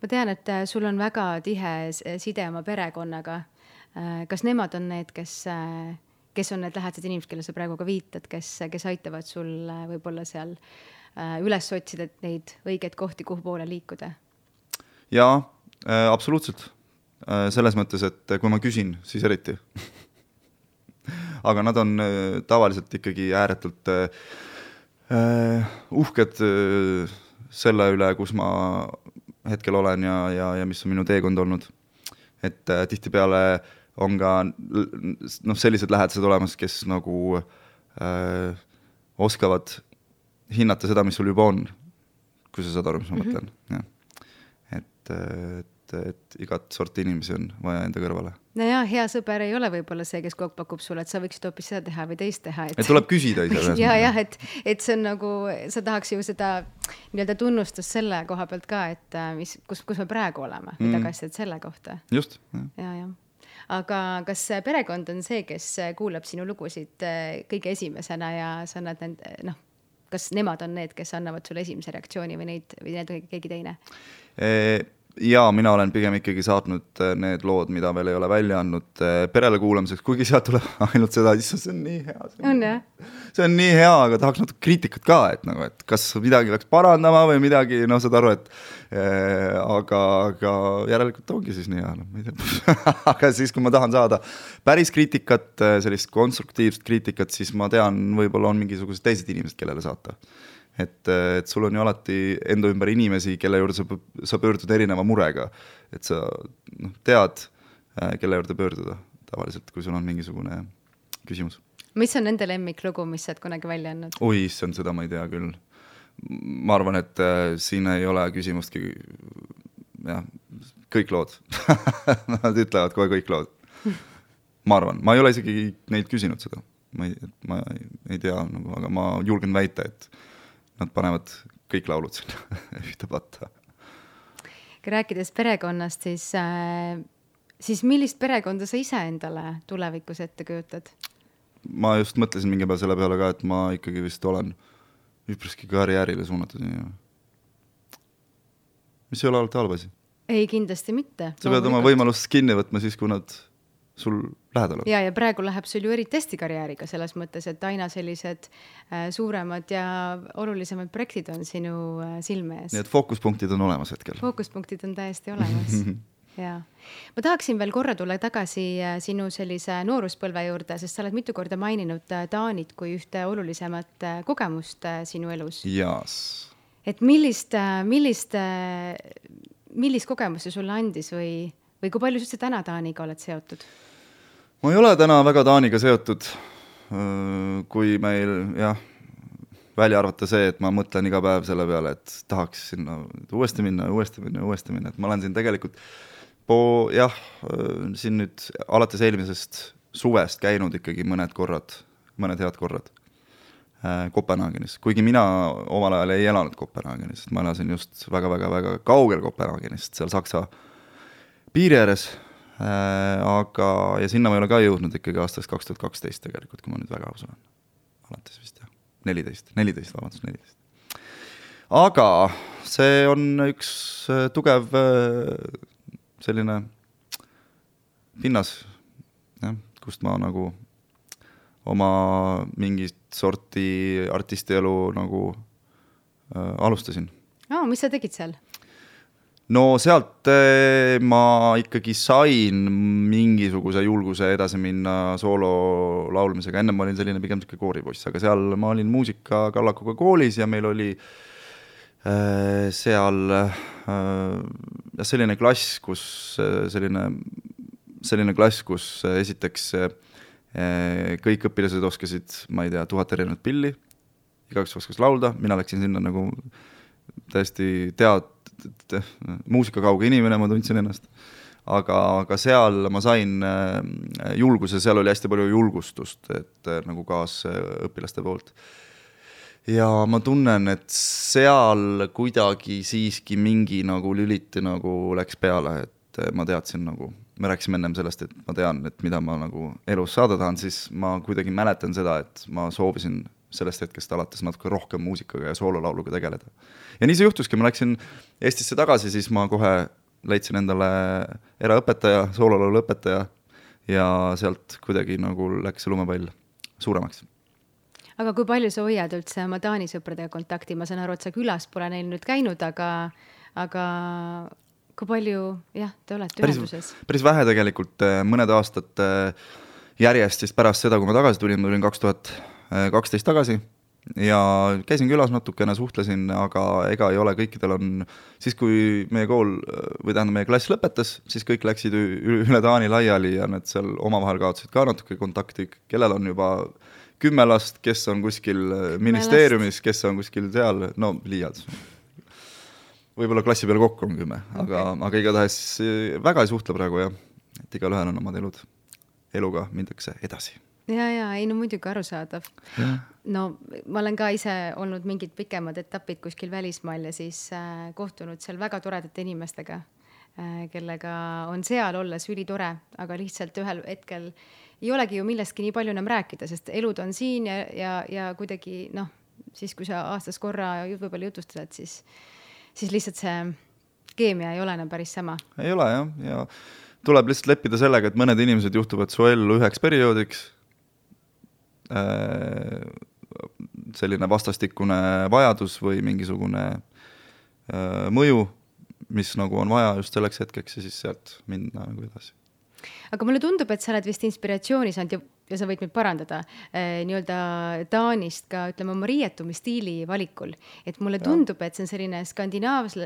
ma tean, et äh, sul on väga tihe side oma perekonnaga. Äh, kas nemad on need, kes, äh, kes on need lähedased inimesed, kellele sa praegu ka viitad, kes, kes aitavad sul võib-olla seal üles otsida neid õigeid kohti, kuhu poole liikuda? jaa äh,, absoluutselt. selles mõttes, et kui ma küsin, siis eriti aga nad on tavaliselt ikkagi ääretult äh, uhked äh, selle üle, kus ma hetkel olen ja, ja, ja mis on minu teekond olnud. et äh, tihtipeale on ka noh, sellised lähedased olemas, kes nagu äh, oskavad hinnata seda, mis sul juba on. kui sa saad aru, mis ma mm -hmm. mõtlen, jah. et, et et, et igat sorti inimesi on vaja enda kõrvale. nojah, hea sõber ei ole võib-olla see, kes kogu aeg pakub sulle, et sa võiksid hoopis seda teha või teist teha, et. et tuleb küsida ise. ja, jah, et, et see on nagu, sa tahaks ju seda nii-öelda tunnustust selle koha pealt ka, et äh, mis, kus, kus me praegu oleme mm., tagasisidet selle kohta. just. ja, jah aga kas perekond on see, kes kuulab sinu lugusid äh, kõige esimesena ja sa annad nende, noh, kas nemad on need, kes annavad sulle esimese reaktsiooni või neid, või need keegi teine? Jaa, mina olen pigem ikkagi saatnud äh, need lood, mida veel ei ole välja andnud äh, perele kuulamiseks, kuigi sealt tuleb ainult seda, issand, see on nii hea. on jah? see on nii hea, aga tahaks natuke kriitikat ka, et nagu, et kas midagi peaks parandama või midagi, noh, saad aru, et äh, aga, aga järelikult ongi siis nii hea, noh, ma ei tea aga siis, kui ma tahan saada päris kriitikat, äh, sellist konstruktiivset kriitikat, siis ma tean, võib-olla on mingisugused teised inimesed, kellele saata et, et sul on ju alati enda ümber inimesi, kelle juurde sa, sa pöördud erineva murega. et sa noh, tead, äh, kelle juurde pöörduda tavaliselt, kui sul on mingisugune küsimus. mis on nende lemmiklugu, mis sa oled kunagi välja andnud? oi issand, seda ma ei tea küll. ma arvan, et äh, siin ei ole küsimustki, jah, kõik lood Nad ütlevad kohe kõik lood ma arvan, ma ei ole isegi neid küsinud seda, ma ei, ma ei, ei tea nagu, aga ma julgen väita, et nad panevad kõik laulud sinna ühte patta. rääkides perekonnast, siis äh, siis millist perekonda sa ise endale tulevikus ette kujutad? ma just mõtlesin mingi päev selle peale ka, et ma ikkagi vist olen üpriski karjäärile suunatud inimene. mis ei ole alati halb asi. ei, kindlasti mitte. sa pead oma võimalust kinni võtma siis, kui nad sul lähedal on. ja, ja praegu läheb sul ju eriti hästi karjääriga selles mõttes, et aina sellised äh, suuremad ja olulisemad projektid on sinu äh, silme ees. nii et fookuspunktid on olemas hetkel. fookuspunktid on täiesti olemas jaa, ma tahaksin veel korra tulla tagasi äh, sinu sellise nooruspõlve juurde, sest sa oled mitu korda maininud Taanit kui ühte olulisemat kogemust sinu elus. et millist, millist, millist kogemust see sulle andis või, või kui palju sa üldse täna Taaniga oled seotud? Ma ei ole täna väga Taaniga seotud, kui meil jah, välja arvata see, et ma mõtlen iga päev selle peale, et tahaks sinna uuesti minna, uuesti minna, uuesti minna, et ma olen siin tegelikult po-, jah, siin nüüd alates eelmisest suvest käinud ikkagi mõned korrad, mõned head korrad äh, Kopenhaagenis, kuigi mina omal ajal ei elanud Kopenhaagenis, ma elasin just väga-väga-väga kaugel Kopenhaagenist, seal Saksa piiri ääres aga, ja sinna ma ei ole ka jõudnud ikkagi aastast kaks tuhat kaksteist tegelikult, kui ma nüüd väga aus olen. alates vist jah, neliteist, neliteist, vabandust, neliteist. aga see on üks äh, tugev äh, selline pinnas, jah, kust ma nagu oma mingit sorti artistielu nagu äh, alustasin. aa, mis sa tegid seal? No sealt äh, ma ikkagi sain mingisuguse julguse edasi minna soolo laulmisega, ennem ma olin selline pigem niisugune kooripoiss, aga seal ma olin muusikakallakuga koolis ja meil oli äh, seal äh, jah, selline klass, kus selline, selline klass, kus esiteks eh, kõik õpilased oskasid, ma ei tea, tuhat erinevat pilli, igaüks oskas laulda, mina läksin sinna nagu täiesti tead-, muusikakauge inimene, ma tundsin ennast. aga, aga seal ma sain eh, julguse, seal oli hästi palju julgustust, et eh, nagu kaasõpilaste poolt ja ma tunnen, et seal kuidagi siiski mingi nagu lüliti nagu läks peale, et ma teadsin nagu, me rääkisime ennem sellest, et ma tean, et mida ma nagu elus saada tahan, siis ma kuidagi mäletan seda, et ma soovisin sellest hetkest alates natuke rohkem muusikaga ja soololauluga tegeleda. ja nii see juhtuski, ma läksin Eestisse tagasi, siis ma kohe leidsin endale eraõpetaja, soololaulu õpetaja ja sealt kuidagi nagu läks see lumepall suuremaks aga kui palju sa hoiad üldse oma Taani sõpradega kontakti, ma saan aru, et sa külas pole neil nüüd käinud, aga, aga kui palju jah, te olete päris, ühenduses? päris vähe tegelikult, eh, mõned aastad eh, järjest siis pärast seda, kui ma tagasi tulin, ma tulin kaks tuhat kaksteist tagasi ja käisin külas natukene, suhtlesin, aga ega ei ole, kõikidel on, siis kui meie kool või tähendab, meie klass lõpetas, siis kõik läksid üle Taani laiali ja nad seal omavahel kaotasid ka natuke kontakti, kellel on juba kümme last, kes on kuskil äh, ministeeriumis, kes on kuskil seal, no liialdus. võib-olla klassi peale kokku on kümme, aga okay., aga igatahes äh, väga ei suhtle praegu jah, et igalühel on omad elud. eluga mindakse edasi. Ja, ja ei no muidugi arusaadav. no ma olen ka ise olnud mingid pikemad etapid kuskil välismaal ja siis äh, kohtunud seal väga toredate inimestega äh,, kellega on seal olles ülitore, aga lihtsalt ühel hetkel ei olegi ju millestki nii palju enam rääkida, sest elud on siin ja, ja, ja kuidagi noh, siis kui sa aastas korra võib-olla jutustad, siis, siis lihtsalt see keemia ei ole enam päris sama. ei ole jah, ja tuleb lihtsalt leppida sellega, et mõned inimesed juhtuvad su ellu üheks perioodiks selline vastastikune vajadus või mingisugune äh, mõju, mis nagu on vaja just selleks hetkeks ja siis sealt minna nagu edasi. Aga mulle tundub, et sa oled vist inspiratsiooni saanud ja, ja sa võid mind parandada eh, nii-öelda Taanist ka ütleme oma riietumisstiili valikul, et mulle tundub, et see on selline skandinaavs-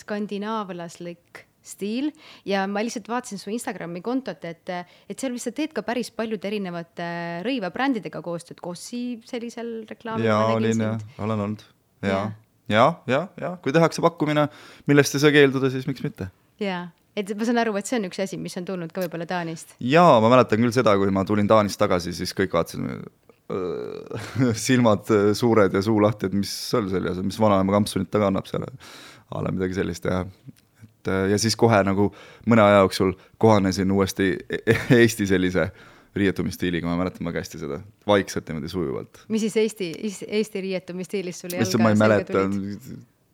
skandinaavlaslik stiil. Ja ma lihtsalt vaatasin su Instagrami kontot, et, et seal vist sa teed ka päris paljude erinevate rõivabrändidega koostööd, Kossi sellisel reklaamil. jaa, olin jah, olen olnud. Ja, ja, ja, ja, ja kui tehakse pakkumine, millest ei saa keelduda, siis miks mitte. jaa. Et ma saan aru, et see on üks asi, mis on tulnud ka võib-olla Taanist. jaa, ma mäletan küll seda, kui ma tulin Taanist tagasi, siis kõik vaatasid silmad suured ja suu lahti, et mis seal seljas, mis vanaema kampsunit taga annab seal, a la midagi sellist ja et ja siis kohe nagu mõne aja jooksul kohanesin uuesti e-, e-, Eesti sellise riietumisstiiliga, ma mäletan väga hästi seda, vaikselt niimoodi sujuvalt. mis siis Eesti, Eesti riietumisstiilis sul jalga ma ei mäleta,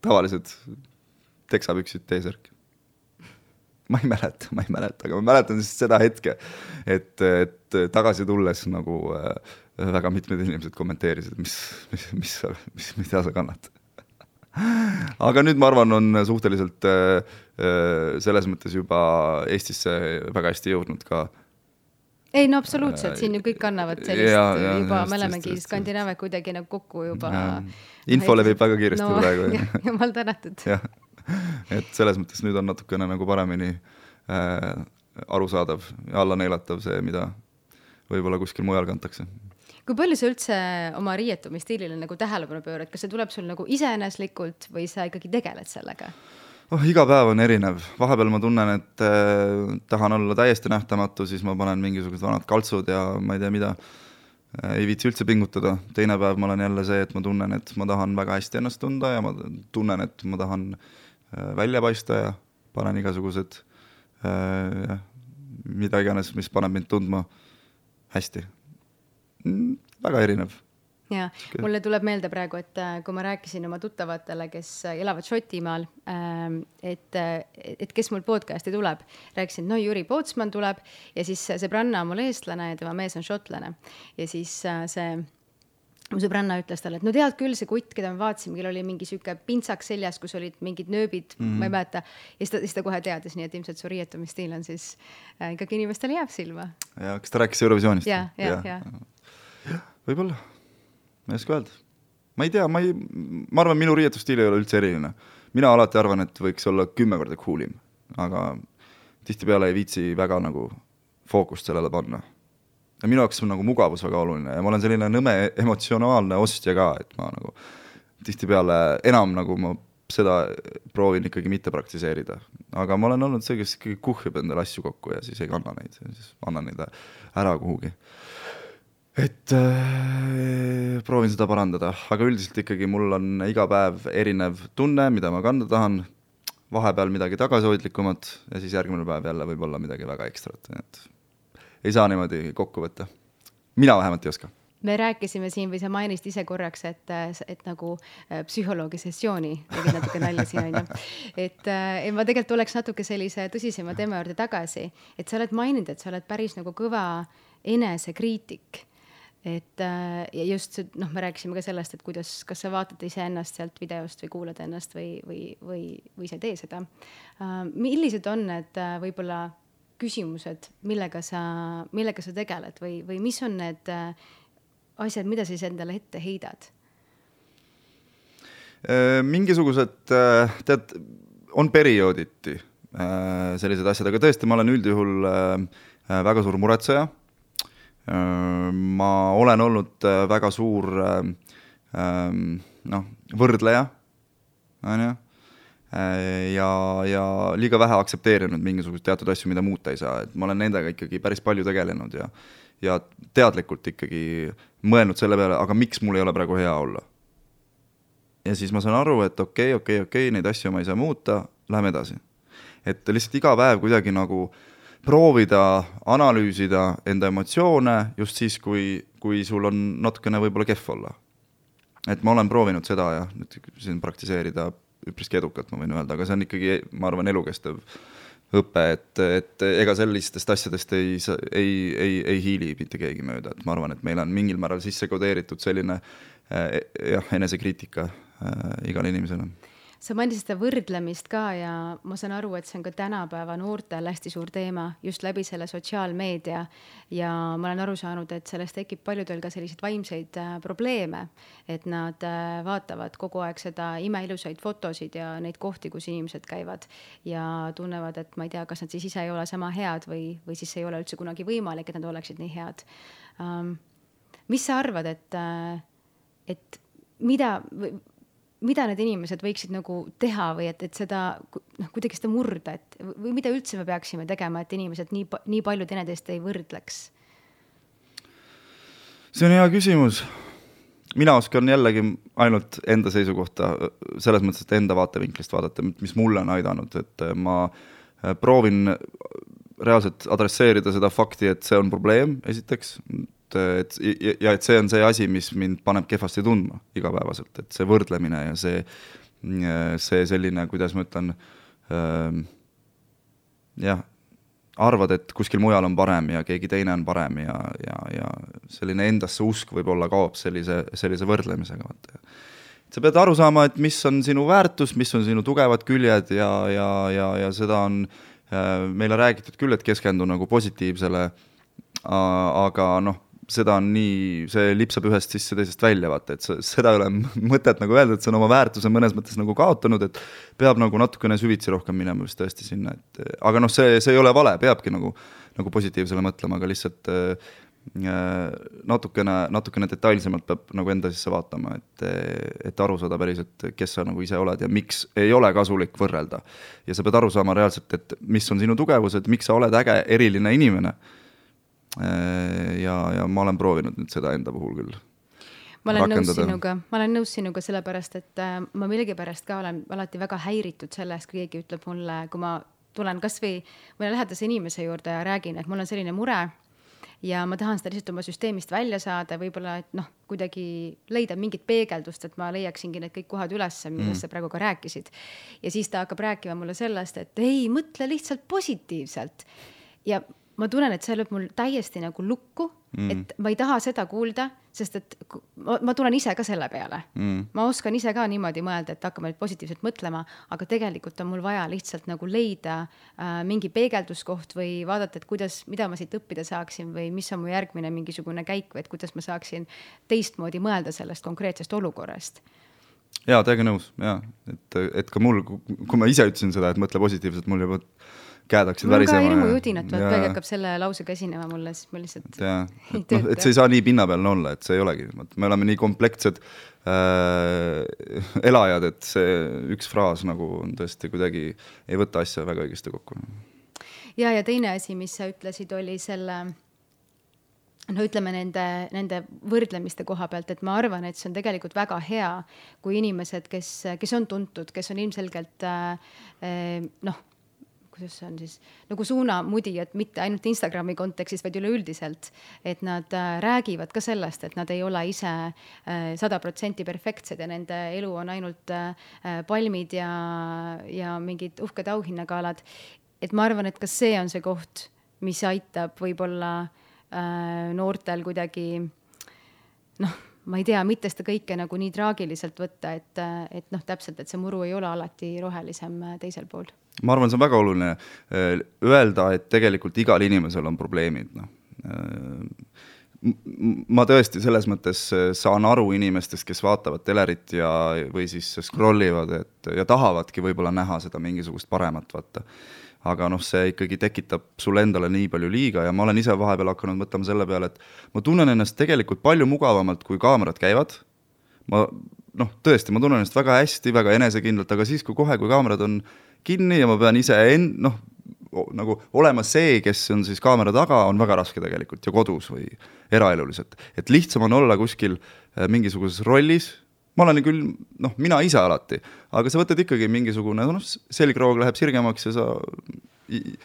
tavalised teksapüksid, T-särk. ma ei mäleta, ma ei mäleta, aga ma mäletan siis seda hetke, et, et tagasi tulles nagu äh, väga mitmed inimesed kommenteerisid, mis, mis, mis, mis, mida sa kannad aga nüüd ma arvan, on suhteliselt äh, äh, selles mõttes juba Eestisse väga hästi jõudnud ka ei no absoluutselt, siin ju kõik kannavad sellist ja, ja, juba, me olemegi Skandinaavia kuidagi nagu kokku juba. info levib väga kiiresti no, praegu. jumal tänatud. jah, et selles mõttes nüüd on natukene nagu paremini äh, arusaadav ja alla neelatav see, mida võib-olla kuskil mujal kantakse kui palju sa üldse oma riietumisstiilile nagu tähelepanu pöörad, kas see tuleb sul nagu iseeneslikult või sa ikkagi tegeled sellega? oh, iga päev on erinev, vahepeal ma tunnen, et äh, tahan olla täiesti nähtamatu, siis ma panen mingisugused vanad kaltsud ja ma ei tea mida äh,. ei viitsi üldse pingutada, teine päev ma olen jälle see, et ma tunnen, et ma tahan väga hästi ennast tunda ja ma tunnen, et ma tahan äh, välja paista ja panen igasugused äh, mida iganes, mis paneb mind tundma hästi väga erinev ja mulle tuleb meelde praegu, et äh, kui ma rääkisin oma tuttavatele, kes äh, elavad Šotimaal, ähm, et, äh, et kes mul podcast'i tuleb, rääkisin, no Jüri Pootsman tuleb ja siis sõbranna on mul eestlane ja tema mees on šotlane ja siis see mu sõbranna ütles talle, et no tead küll, see kutt, keda me vaatasime, kellel oli mingi sihuke pintsak seljas, kus olid mingid nööbid mm, -hmm. ma ei mäleta. ja siis ta, siis ta kohe teadis, nii et ilmselt su riietumisstiil on siis äh, ikkagi inimestele jääb silma. ja kas ta rääkis Eurovisioonist? ja, ja, ja, ja võib-olla, ma ei oska öelda. ma ei tea, ma ei, ma arvan, minu riietusstiil ei ole üldse eriline. mina alati arvan, et võiks olla kümme korda cool im, aga tihtipeale ei viitsi väga nagu fookust sellele panna. ja minu jaoks on nagu mugavus väga oluline ja ma olen selline nõme emotsionaalne ostja ka, et ma nagu tihtipeale enam nagu ma seda proovin ikkagi mitte praktiseerida. aga ma olen olnud see, kes ikkagi kuhjab endale asju kokku ja siis ei kanna neid, siis annan neid ära kuhugi et äh, proovin seda parandada, aga üldiselt ikkagi mul on iga päev erinev tunne, mida ma kanda tahan, vahepeal midagi tagasihoidlikumat ja siis järgmine päev jälle võib-olla midagi väga ekstrat, et ei saa niimoodi kokku võtta. mina vähemalt ei oska. Me rääkisime siin või sa mainisid ise korraks, et, et nagu äh, psühholoogi sessiooni, tegin natuke nalja siin onju. et äh, ma tegelikult oleks natuke sellise tõsisema teema juurde tagasi, et sa oled maininud, et sa oled päris nagu kõva enesekriitik et äh, ja just see, noh, me rääkisime ka sellest, et kuidas, kas sa vaatad iseennast sealt videost või kuulad ennast või, või, või, või sa ei tee seda. Äh, millised on need äh, võib-olla küsimused, millega sa, millega sa tegeled või, või mis on need asjad, mida sa siis endale ette heidad? mingisugused, tead, on periooditi sellised asjad, aga tõesti, ma olen üldjuhul väga suur muretseja ma olen olnud äh, väga suur äh, ähm, noh, võrdleja, on ju, äh, ja, ja liiga vähe aktsepteerinud mingisuguseid teatud asju, mida muuta ei saa, et ma olen nendega ikkagi päris palju tegelenud ja ja teadlikult ikkagi mõelnud selle peale, aga miks mul ei ole praegu hea olla. ja siis ma saan aru, et okei okay,, okei okay,, okei okay,, neid asju ma ei saa muuta, lähme edasi. et lihtsalt iga päev kuidagi nagu äh, proovida analüüsida enda emotsioone just siis, kui, kui sul on natukene võib-olla kehv olla. et ma olen proovinud seda jah, nüüd siin praktiseerida üpriski edukalt, ma võin öelda, aga see on ikkagi, ma arvan, elukestev õpe, et, et ega sellistest asjadest ei, ei, ei, ei hiili mitte keegi mööda, et ma arvan, et meil on mingil määral sisse kodeeritud selline eh, jah, enesekriitika äh, igale inimesele sa mainisid seda võrdlemist ka ja ma saan aru, et see on ka tänapäeva noortel hästi suur teema just läbi selle sotsiaalmeedia. ja ma olen aru saanud, et sellest tekib paljudel ka selliseid vaimseid äh, probleeme, et nad äh, vaatavad kogu aeg seda imeilusaid fotosid ja neid kohti, kus inimesed käivad ja tunnevad, et ma ei tea, kas nad siis ise ei ole sama head või, või siis ei ole üldse kunagi võimalik, et nad oleksid nii head um,. mis sa arvad, et, äh, et mida mida need inimesed võiksid nagu teha või et, et seda noh, kuidagi seda murda, et või mida üldse me peaksime tegema, et inimesed nii, nii palju teineteist ei võrdleks? see on hea küsimus. mina oskan jällegi ainult enda seisukohta selles mõttes, et enda vaatevinklist vaadata, mis mulle on aidanud, et ma proovin reaalselt adresseerida seda fakti, et see on probleem, esiteks, et, et ja et see on see asi, mis mind paneb kehvasti tundma igapäevaselt, et see võrdlemine ja see, see selline, kuidas ma ütlen äh,, jah, arvad, et kuskil mujal on parem ja keegi teine on parem ja, ja, ja selline endasse usk võib-olla kaob sellise, sellise võrdlemisega, vaata. sa pead aru saama, et mis on sinu väärtus, mis on sinu tugevad küljed ja, ja, ja, ja seda on äh, meile räägitud küll, et keskendu nagu positiivsele, aga noh, seda on nii, see lipsab ühest sisse, teisest välja, vaata, et seda ei ole mõtet nagu öelda, et see on oma väärtuse mõnes mõttes nagu kaotanud, et peab nagu natukene süvitsi rohkem minema vist tõesti sinna, et aga noh, see, see ei ole vale, peabki nagu, nagu positiivsele mõtlema, aga lihtsalt äh, natukene, natukene detailsemalt peab nagu enda sisse vaatama, et, et aru saada päriselt, kes sa nagu ise oled ja miks ei ole kasulik võrrelda. ja sa pead aru saama reaalselt, et mis on sinu tugevused, miks sa oled äge, eriline inimene ja, ja ma olen proovinud nüüd seda enda puhul küll. ma olen rakendada. nõus sinuga, ma olen nõus sinuga sellepärast, et äh, ma millegipärast ka olen alati väga häiritud sellest, kui keegi ütleb mulle, kui ma tulen kasvõi mõne lähedase inimese juurde ja räägin, et mul on selline mure ja ma tahan seda lihtsalt oma süsteemist välja saada, võib-olla, et noh, kuidagi leida mingit peegeldust, et ma leiaksingi need kõik kohad ülesse, millest mm. sa praegu ka rääkisid. ja siis ta hakkab rääkima mulle sellest, et ei, mõtle lihtsalt positiivselt. ja ma tunnen, et see lööb mul täiesti nagu lukku mm., et ma ei taha seda kuulda, sest et ma, ma tulen ise ka selle peale. Mm.. ma oskan ise ka niimoodi mõelda, et hakkame nüüd positiivselt mõtlema, aga tegelikult on mul vaja lihtsalt nagu leida äh, mingi peegelduskoht või vaadata, et kuidas, mida ma siit õppida saaksin või mis on mu järgmine mingisugune käik või et kuidas ma saaksin teistmoodi mõelda sellest konkreetsest olukorrast. Jaa, täiega nõus, jaa, et, et ka mul, kui ma ise ütlesin seda, et mõtle positiivselt, mul juba käed hakkasid värisema. mul ka hirmujudinat, vaat keegi hakkab selle lausega esinema mulle, siis ma lihtsalt jah, noh, et see ei saa nii pinnapealne olla, et see ei olegi, me oleme nii komplekssed äh, elajad, et see üks fraas nagu on tõesti kuidagi, ei võta asja väga õigesti kokku. ja, ja teine asi, mis sa ütlesid, oli selle no ütleme nende, nende võrdlemiste koha pealt, et ma arvan, et see on tegelikult väga hea, kui inimesed, kes, kes on tuntud, kes on ilmselgelt äh, noh kuidas see on siis, nagu suunamudijad, mitte ainult Instagrami kontekstis, vaid üleüldiselt. et nad äh, räägivad ka sellest, et nad ei ole ise äh, sada protsenti perfektsed ja nende elu on ainult äh, palmid ja, ja mingid uhked auhinnagalad. et ma arvan, et ka see on see koht, mis aitab võib-olla noortel kuidagi noh ma ei tea, mitte seda kõike nagu nii traagiliselt võtta, et, et noh, täpselt, et see muru ei ole alati rohelisem teisel pool ma arvan, see on väga oluline äh, öelda, et tegelikult igal inimesel on probleemid, noh. Äh, ma tõesti selles mõttes äh, saan aru inimestest, kes vaatavad telerit ja, või siis scroll ivad, et ja tahavadki võib-olla näha seda mingisugust paremat, vaata. Aga noh, see ikkagi tekitab sulle endale nii palju liiga ja ma olen ise vahepeal hakanud mõtlema selle peale, et ma tunnen ennast tegelikult palju mugavamalt, kui kaamerad käivad, ma noh, tõesti, ma tunnen ennast väga hästi, väga enesekindlalt, aga siis, kui kohe, kui kaamerad on kinni ja ma pean ise end-, noh, nagu olema see, kes on siis kaamera taga, on väga raske tegelikult ja kodus või eraeluliselt. et lihtsam on olla kuskil äh, mingisuguses rollis, ma olen küll, noh, mina ise alati, aga sa võtad ikkagi mingisugune, noh, selgroog läheb sirgemaks ja sa,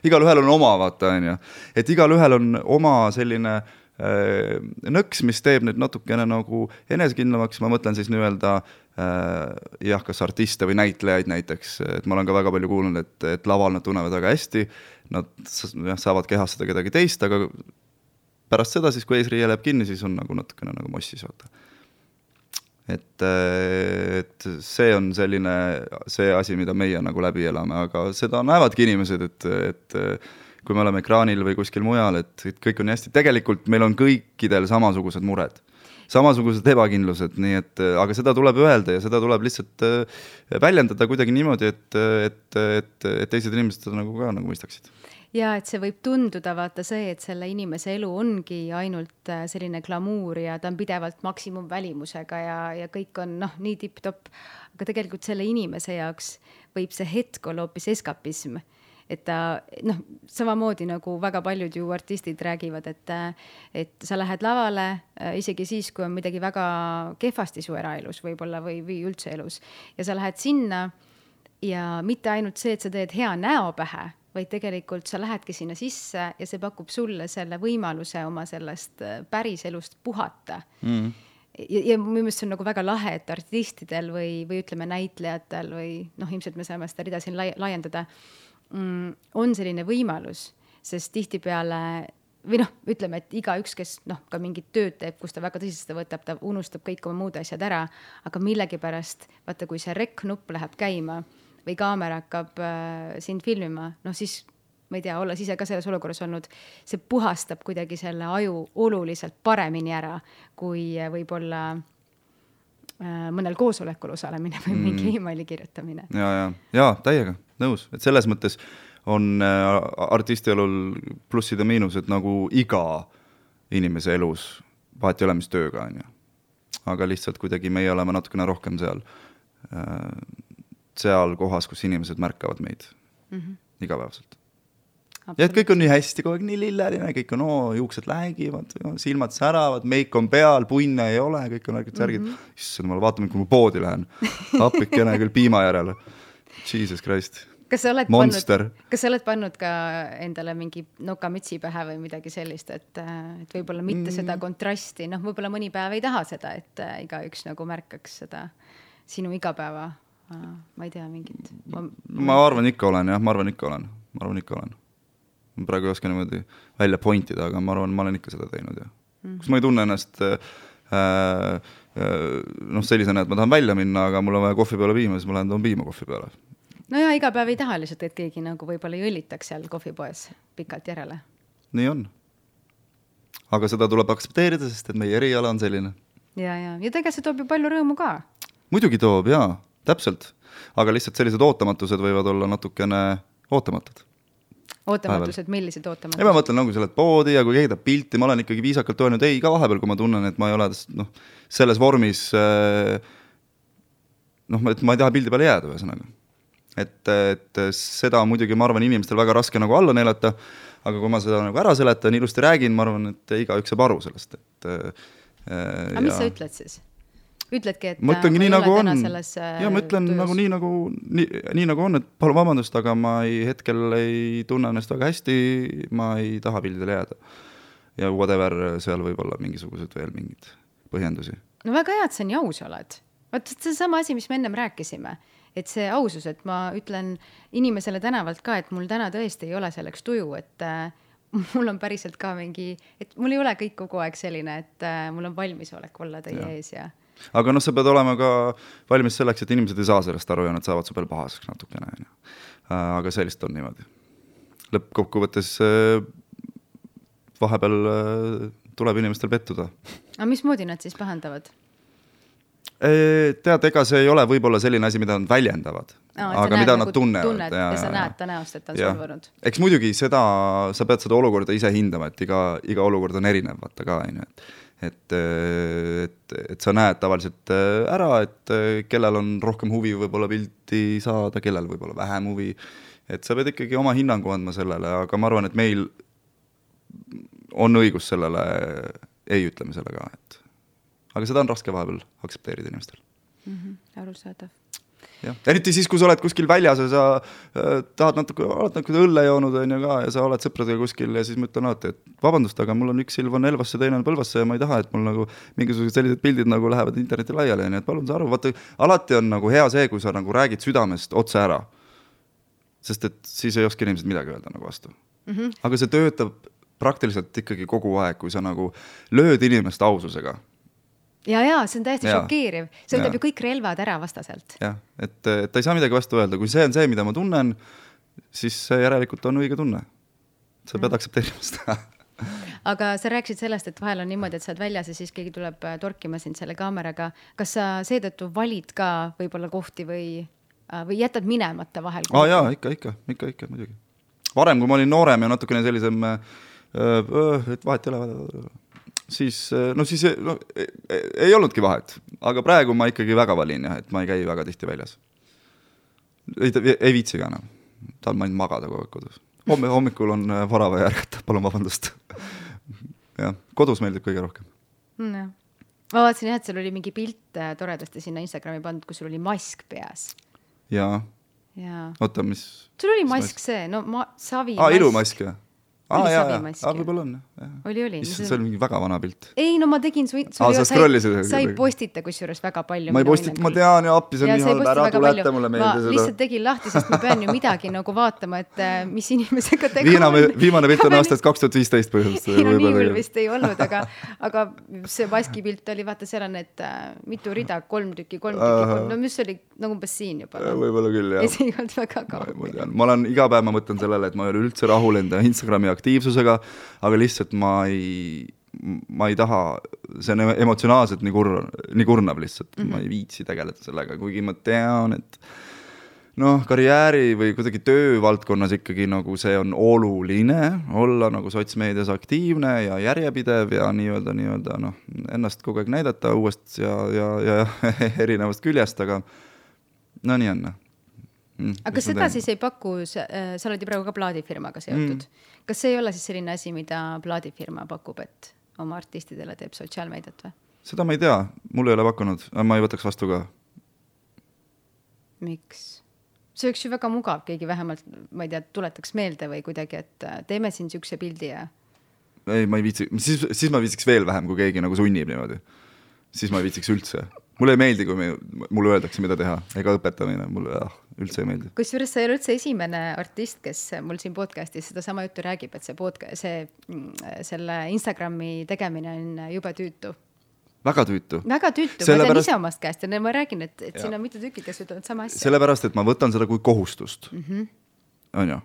igalühel on oma, vaata, on ju. et igalühel on oma selline äh, nõks, mis teeb neid natukene nagu enesekindlamaks, ma mõtlen siis nii-öelda Äh, jah, kas artiste või näitlejaid näiteks, et ma olen ka väga palju kuulnud, et, et laval nad tunnevad väga hästi, nad jah, saavad kehastada kedagi teist, aga pärast seda siis, kui eesriie läheb kinni, siis on nagu natukene nagu mossis, vaata. Et, et see on selline, see asi, mida meie nagu läbi elame, aga seda näevadki inimesed, et, et kui me oleme ekraanil või kuskil mujal, et kõik on hästi, tegelikult meil on kõikidel samasugused mured samasugused ebakindlused, nii et aga seda tuleb öelda ja seda tuleb lihtsalt äh, väljendada kuidagi niimoodi, et, et, et, et teised inimesed seda nagu ka nagu mõistaksid ja et see võib tunduda vaata see, et selle inimese elu ongi ainult äh, selline glamuur ja ta on pidevalt maksimumvälimusega ja, ja kõik on noh, nii tipp-topp. aga tegelikult selle inimese jaoks võib see hetk olla hoopis eskapism et ta noh, samamoodi nagu väga paljud ju artistid räägivad, et, et sa lähed lavale äh, isegi siis, kui on midagi väga kehvasti su eraelus võib-olla või, või üldse elus ja sa lähed sinna ja mitte ainult see, et sa teed hea näo pähe vaid tegelikult sa lähedki sinna sisse ja see pakub sulle selle võimaluse oma sellest äh, päriselust puhata mm. ja, ja minu meelest see on nagu väga lahe, et artistidel või, või ütleme, näitlejatel või noh, ilmselt me saame seda rida siin lai laiendada mm,, on selline võimalus, sest tihtipeale või noh, ütleme, et igaüks, kes noh, ka mingit tööd teeb, kus ta väga tõsiselt seda võtab, ta unustab kõik oma muud asjad ära, aga millegipärast vaata, kui see rekk-nupp läheb käima või kaamera hakkab äh, sind filmima, noh siis ma ei tea, olles ise ka selles olukorras olnud, see puhastab kuidagi selle aju oluliselt paremini ära, kui äh, võib-olla äh, mõnel koosolekul osalemine või mm. mingi emaili kirjutamine. ja, ja, ja täiega nõus, et selles mõttes on artisti elul plussid ja miinused nagu iga inimese elus, vahet ei ole, mis tööga, on ju. aga lihtsalt kuidagi meie oleme natukene rohkem seal äh, seal kohas, kus inimesed märkavad meid mm -hmm. igapäevaselt. ja et kõik on nii hästi, kogu aeg nii lilleline, kõik on oo, juuksed räägivad, silmad säravad, meik on peal, punne ei ole, kõik on värgid särgid mm -hmm.. issand jumal, vaata mind, kui ma poodi lähen. appikene küll piima järele. Jesus Christ kas sa oled Monster. pannud, kas sa oled pannud ka endale mingi nokamütsi pähe või midagi sellist, et, et võib-olla mitte mm. seda kontrasti, noh, võib-olla mõni päev ei taha seda, et äh, igaüks nagu märkaks seda sinu igapäeva ma ei tea, mingit ma, ma arvan, ikka olen jah, ma arvan, ikka olen, ma arvan, ikka olen. ma praegu ei oska niimoodi välja point ida, aga ma arvan, ma olen ikka seda teinud jah mm. kus ma ei tunne ennast äh, äh, noh, sellisena, et ma tahan välja minna, aga mul on vaja kohvi peale piima, siis ma lähen toon piima kohvi peale. no ja iga päev ei taha lihtsalt, et keegi nagu võib-olla ei õllitaks seal kohvipoes pikalt järele. nii on. aga seda tuleb aktsepteerida, sest et meie eriala on selline. ja, ja, ja tegelikult see toob ju palju rõõmu ka. muidugi toob jaa täpselt, aga lihtsalt sellised ootamatused võivad olla natukene ootamatud. ootamatused, millised ootamatused? ei, ma mõtlen, nagu lähed poodi ja kui keegi tahab pilti, ma olen ikkagi viisakalt öelnud ei ka vahepeal, kui ma tunnen, et ma ei ole noh, selles vormis äh, noh, et ma ei taha pildi peale jääda, ühesõnaga. et, et seda muidugi ma arvan, inimestel väga raske nagu alla neelata, aga kui ma seda nagu ära seletan, ilusti räägin, ma arvan, et igaüks saab aru sellest, et äh, aga mis ja... sa ütled siis? Ütledki, et ma ütlengi nii, nagu on. ja ma ütlen töös. nagu nii, nagu nii, nii nagu on, et palun vabandust, aga ma ei, hetkel ei tunne ennast väga hästi, ma ei taha pildile jääda. ja whatever, seal võib olla mingisugused veel mingid põhjendusi. no väga hea, et sa nii aus oled. vot seesama asi, mis me ennem rääkisime, et see ausus, et ma ütlen inimesele tänavalt ka, et mul täna tõesti ei ole selleks tuju, et äh, mul on päriselt ka mingi, et mul ei ole kõik kogu aeg selline, et äh, mul on valmisolek olla teie ja. ees ja aga noh, sa pead olema ka valmis selleks, et inimesed ei saa sellest aru ja nad saavad su peale pahaseks natukene, on ju. Äh, aga see lihtsalt on niimoodi. lõppkokkuvõttes äh, vahepeal äh, tuleb inimestel pettuda. aga mismoodi nad siis pahandavad? tead, ega see ei ole võib-olla selline asi, mida nad väljendavad no,, aga mida nagu nad tunnevad. ja, ja sa näed ta näost, et ta on solvunud. eks muidugi seda, sa pead seda olukorda ise hindama, et iga, iga olukord on erinev, vaata ka, on ju, et et, et, et sa näed tavaliselt äh, ära, et äh, kellel on rohkem huvi võib-olla pilti saada, kellel võib-olla vähem huvi, et sa pead ikkagi oma hinnangu andma sellele, aga ma arvan, et meil on õigus sellele ei ütlemisele ka, et aga seda on raske vahepeal aktsepteerida inimestel mm. -hmm, arusaadav jah, eriti siis, kui sa oled kuskil väljas ja sa äh, tahad natuke, oled natuke õlle joonud, on ju ka, ja sa oled sõpradega kuskil ja siis ma ütlen alati, et vabandust, aga mul on üks silm on Elvasse, teine on Põlvasse ja ma ei taha, et mul nagu mingisugused sellised pildid nagu lähevad interneti laiali, on ju, et palun saa aru, vaata alati on nagu hea see, kui sa nagu räägid südamest otse ära. sest et siis ei oska inimesed midagi öelda nagu vastu mm. -hmm. aga see töötab praktiliselt ikkagi kogu aeg, kui sa nagu lööd inimest aususega ja, ja see on täiesti ja. šokeeriv, see võtab ju kõik relvad ära vastaselt. jah, et, et ta ei saa midagi vastu öelda, kui see on see, mida ma tunnen, siis järelikult on õige tunne. sa pead aktsepteerima seda aga sa rääkisid sellest, et vahel on niimoodi, et sa oled väljas ja siis keegi tuleb äh, torkima sind selle kaameraga. kas sa seetõttu valid ka võib-olla kohti või, äh, või jätad minemata vahel? aa ah, jaa, ikka, ikka, ikka, ikka muidugi. varem, kui ma olin noorem ja natukene sellisem, et vahet ei ole, siis no siis no, ei, olnudki vahet, aga praegu ma ikkagi väga valin jah, et ma ei käi väga tihti väljas. ei, ei viitsi ka enam, tahan ainult magada kogu aeg kodus. homme, hommikul on äh, vara vaja ärgata, palun vabandust. jah, kodus meeldib kõige rohkem. jah, ma vaatasin jah, et seal oli mingi pilt äh, toredasti sinna Instagrami pandud, kus sul oli mask peas jaa, ja oota, mis, sul oli Mis mask see, no ma, savi aa, ilumask jah? Aa Oli jaa, jaa, võib-olla on oli, oli. issand, see oli mingi väga vana pilt. ei no ma tegin su, Aa, sa scroll'isid seda sa ei postita kusjuures väga palju. ma ei postita, ma tean ja appi, see on nii halb, ära tuleta mulle ma meelde lihtsalt seda. tegin lahti, sest ma pean ju midagi nagu vaatama, et äh, mis inimesega tegu viimane, on. viimane pilt on aastast kaks tuhat viisteist põhimõtteliselt. ei no nii hull vist ei olnud, aga, aga see maski pilt oli, vaata, seal on need äh, mitu rida, kolm tükki, kolm tükki, kolm, no mis oli nagu umbes siin juba no.. võib-olla küll ja jah. see ei olnud väga kaugel. ma olen iga päev, ma mõtlen sellele, et ma ei ole üldse rahul enda Instagrami aktiivsusega, aga lihtsalt ma ei, ma ei taha, see on emotsionaalselt nii kurb, nii kurnav lihtsalt mm, -hmm. ma ei viitsi tegeleda sellega, kuigi ma tean, et noh, karjääri või kuidagi töövaldkonnas ikkagi nagu see on oluline olla nagu sotsmeedias aktiivne ja järjepidev ja nii-öelda, nii-öelda noh, ennast kogu aeg näidata uuest ja, ja, ja erinevast küljest, aga no nii on mm,. aga kas seda siis ei paku, sa oled ju praegu ka plaadifirmaga seotud mm., kas see ei ole siis selline asi, mida plaadifirma pakub, et oma artistidele teeb sotsiaalmeediat või? seda ma ei tea, mul ei ole pakkunud, ma ei võtaks vastu ka. miks? see oleks ju väga mugav, keegi vähemalt, ma ei tea, tuletaks meelde või kuidagi, et äh, teeme siin siukse pildi ja ei, ma ei viitsi, siis, siis ma viitsiks veel vähem, kui keegi nagu sunnib niimoodi. siis ma ei viitsiks üldse. mulle ei meeldi, kui me, mulle öeldakse, mida teha, ega õpetamine mulle ah, üldse ei meeldi. kusjuures sa ei ole üldse esimene artist, kes mul siin podcast'is sedasama juttu räägib, et see podca-, see, selle Instagrami tegemine on jube tüütu. väga tüütu. väga tüütu, ma tean ise omast käest ja ma räägin, et, et Jaa. siin on mitu tükki, kes ütlevad sama asja. sellepärast, et ma võtan seda kui kohustust mm. -hmm. on ju,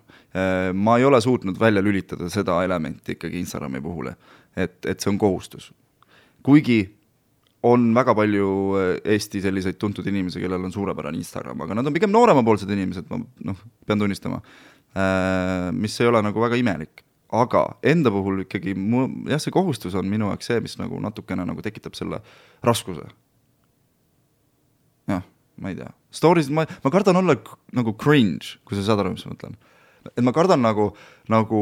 ma ei ole suutnud välja lülitada seda elementi ikkagi Instagrami puhul, et, et see on kohustus. kuigi on väga palju eh, Eesti selliseid tuntud inimesi, kellel on suurepärane Instagram, aga nad on pigem nooremapoolsed inimesed, ma noh, pean tunnistama, mis ei ole nagu väga imelik. aga enda puhul ikkagi mu, jah, see kohustus on minu jaoks see, mis nagu natukene nagu tekitab selle raskuse jah, ma ei tea, stories, ma, ma kardan olla nagu cringe, kui sa saad aru, mis ma mõtlen. et ma kardan nagu, nagu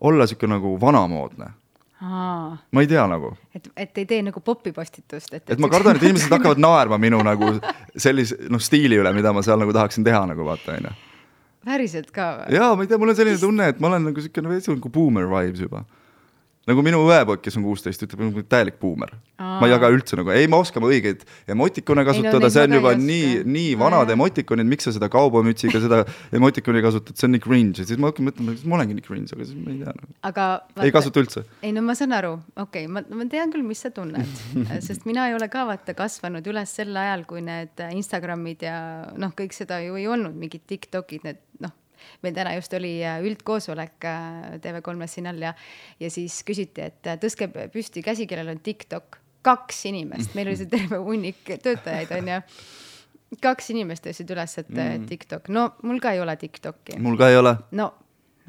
olla sihuke nagu vanamoodne, aa, ma ei tea nagu, et, et ei tee nagu popi postitust, et. et ma kardan, et inimesed hakkavad naerma minu nagu sellise noh, stiili üle, mida ma seal nagu tahaksin teha nagu vaata onju. päriselt ka või? jaa, ma ei tea, mul on selline tunne, et ma olen nagu sihuke veits nagu boomer vibes juba. Nagu minu õepoeg, kes on kuusteist, ütleb, et täielik buumer. ma ei jaga üldse nagu, ei, ma oskan õigeid emotikone kasutada, neid see on juba nii, nii vanad emotikonid, miks sa seda kaubamütsiga seda emotikoni kasutad, see on nii cringe ja siis ma hakkan mõtlema, kas ma olengi nii cringe, aga siis ma ei tea nagu.. aga ei kasuta üldse. ei no ma saan aru, okei okay,, ma, ma tean küll, mis sa tunned, sest mina ei ole ka vaata kasvanud üles sel ajal, kui need Instagramid ja noh, kõik seda ju ei olnud, mingid Tiktokid, need noh, meil täna just oli äh, üldkoosolek äh, TV3-s siin all ja, ja siis küsiti, et äh, tõstke püsti käsi, kellel on TikTok. kaks inimest, meil oli see terve hunnik töötajaid onju. kaks inimest tõstsid üles, et mm. TikTok, no mul ka ei ole TikTok'i. mul ka ei ole. no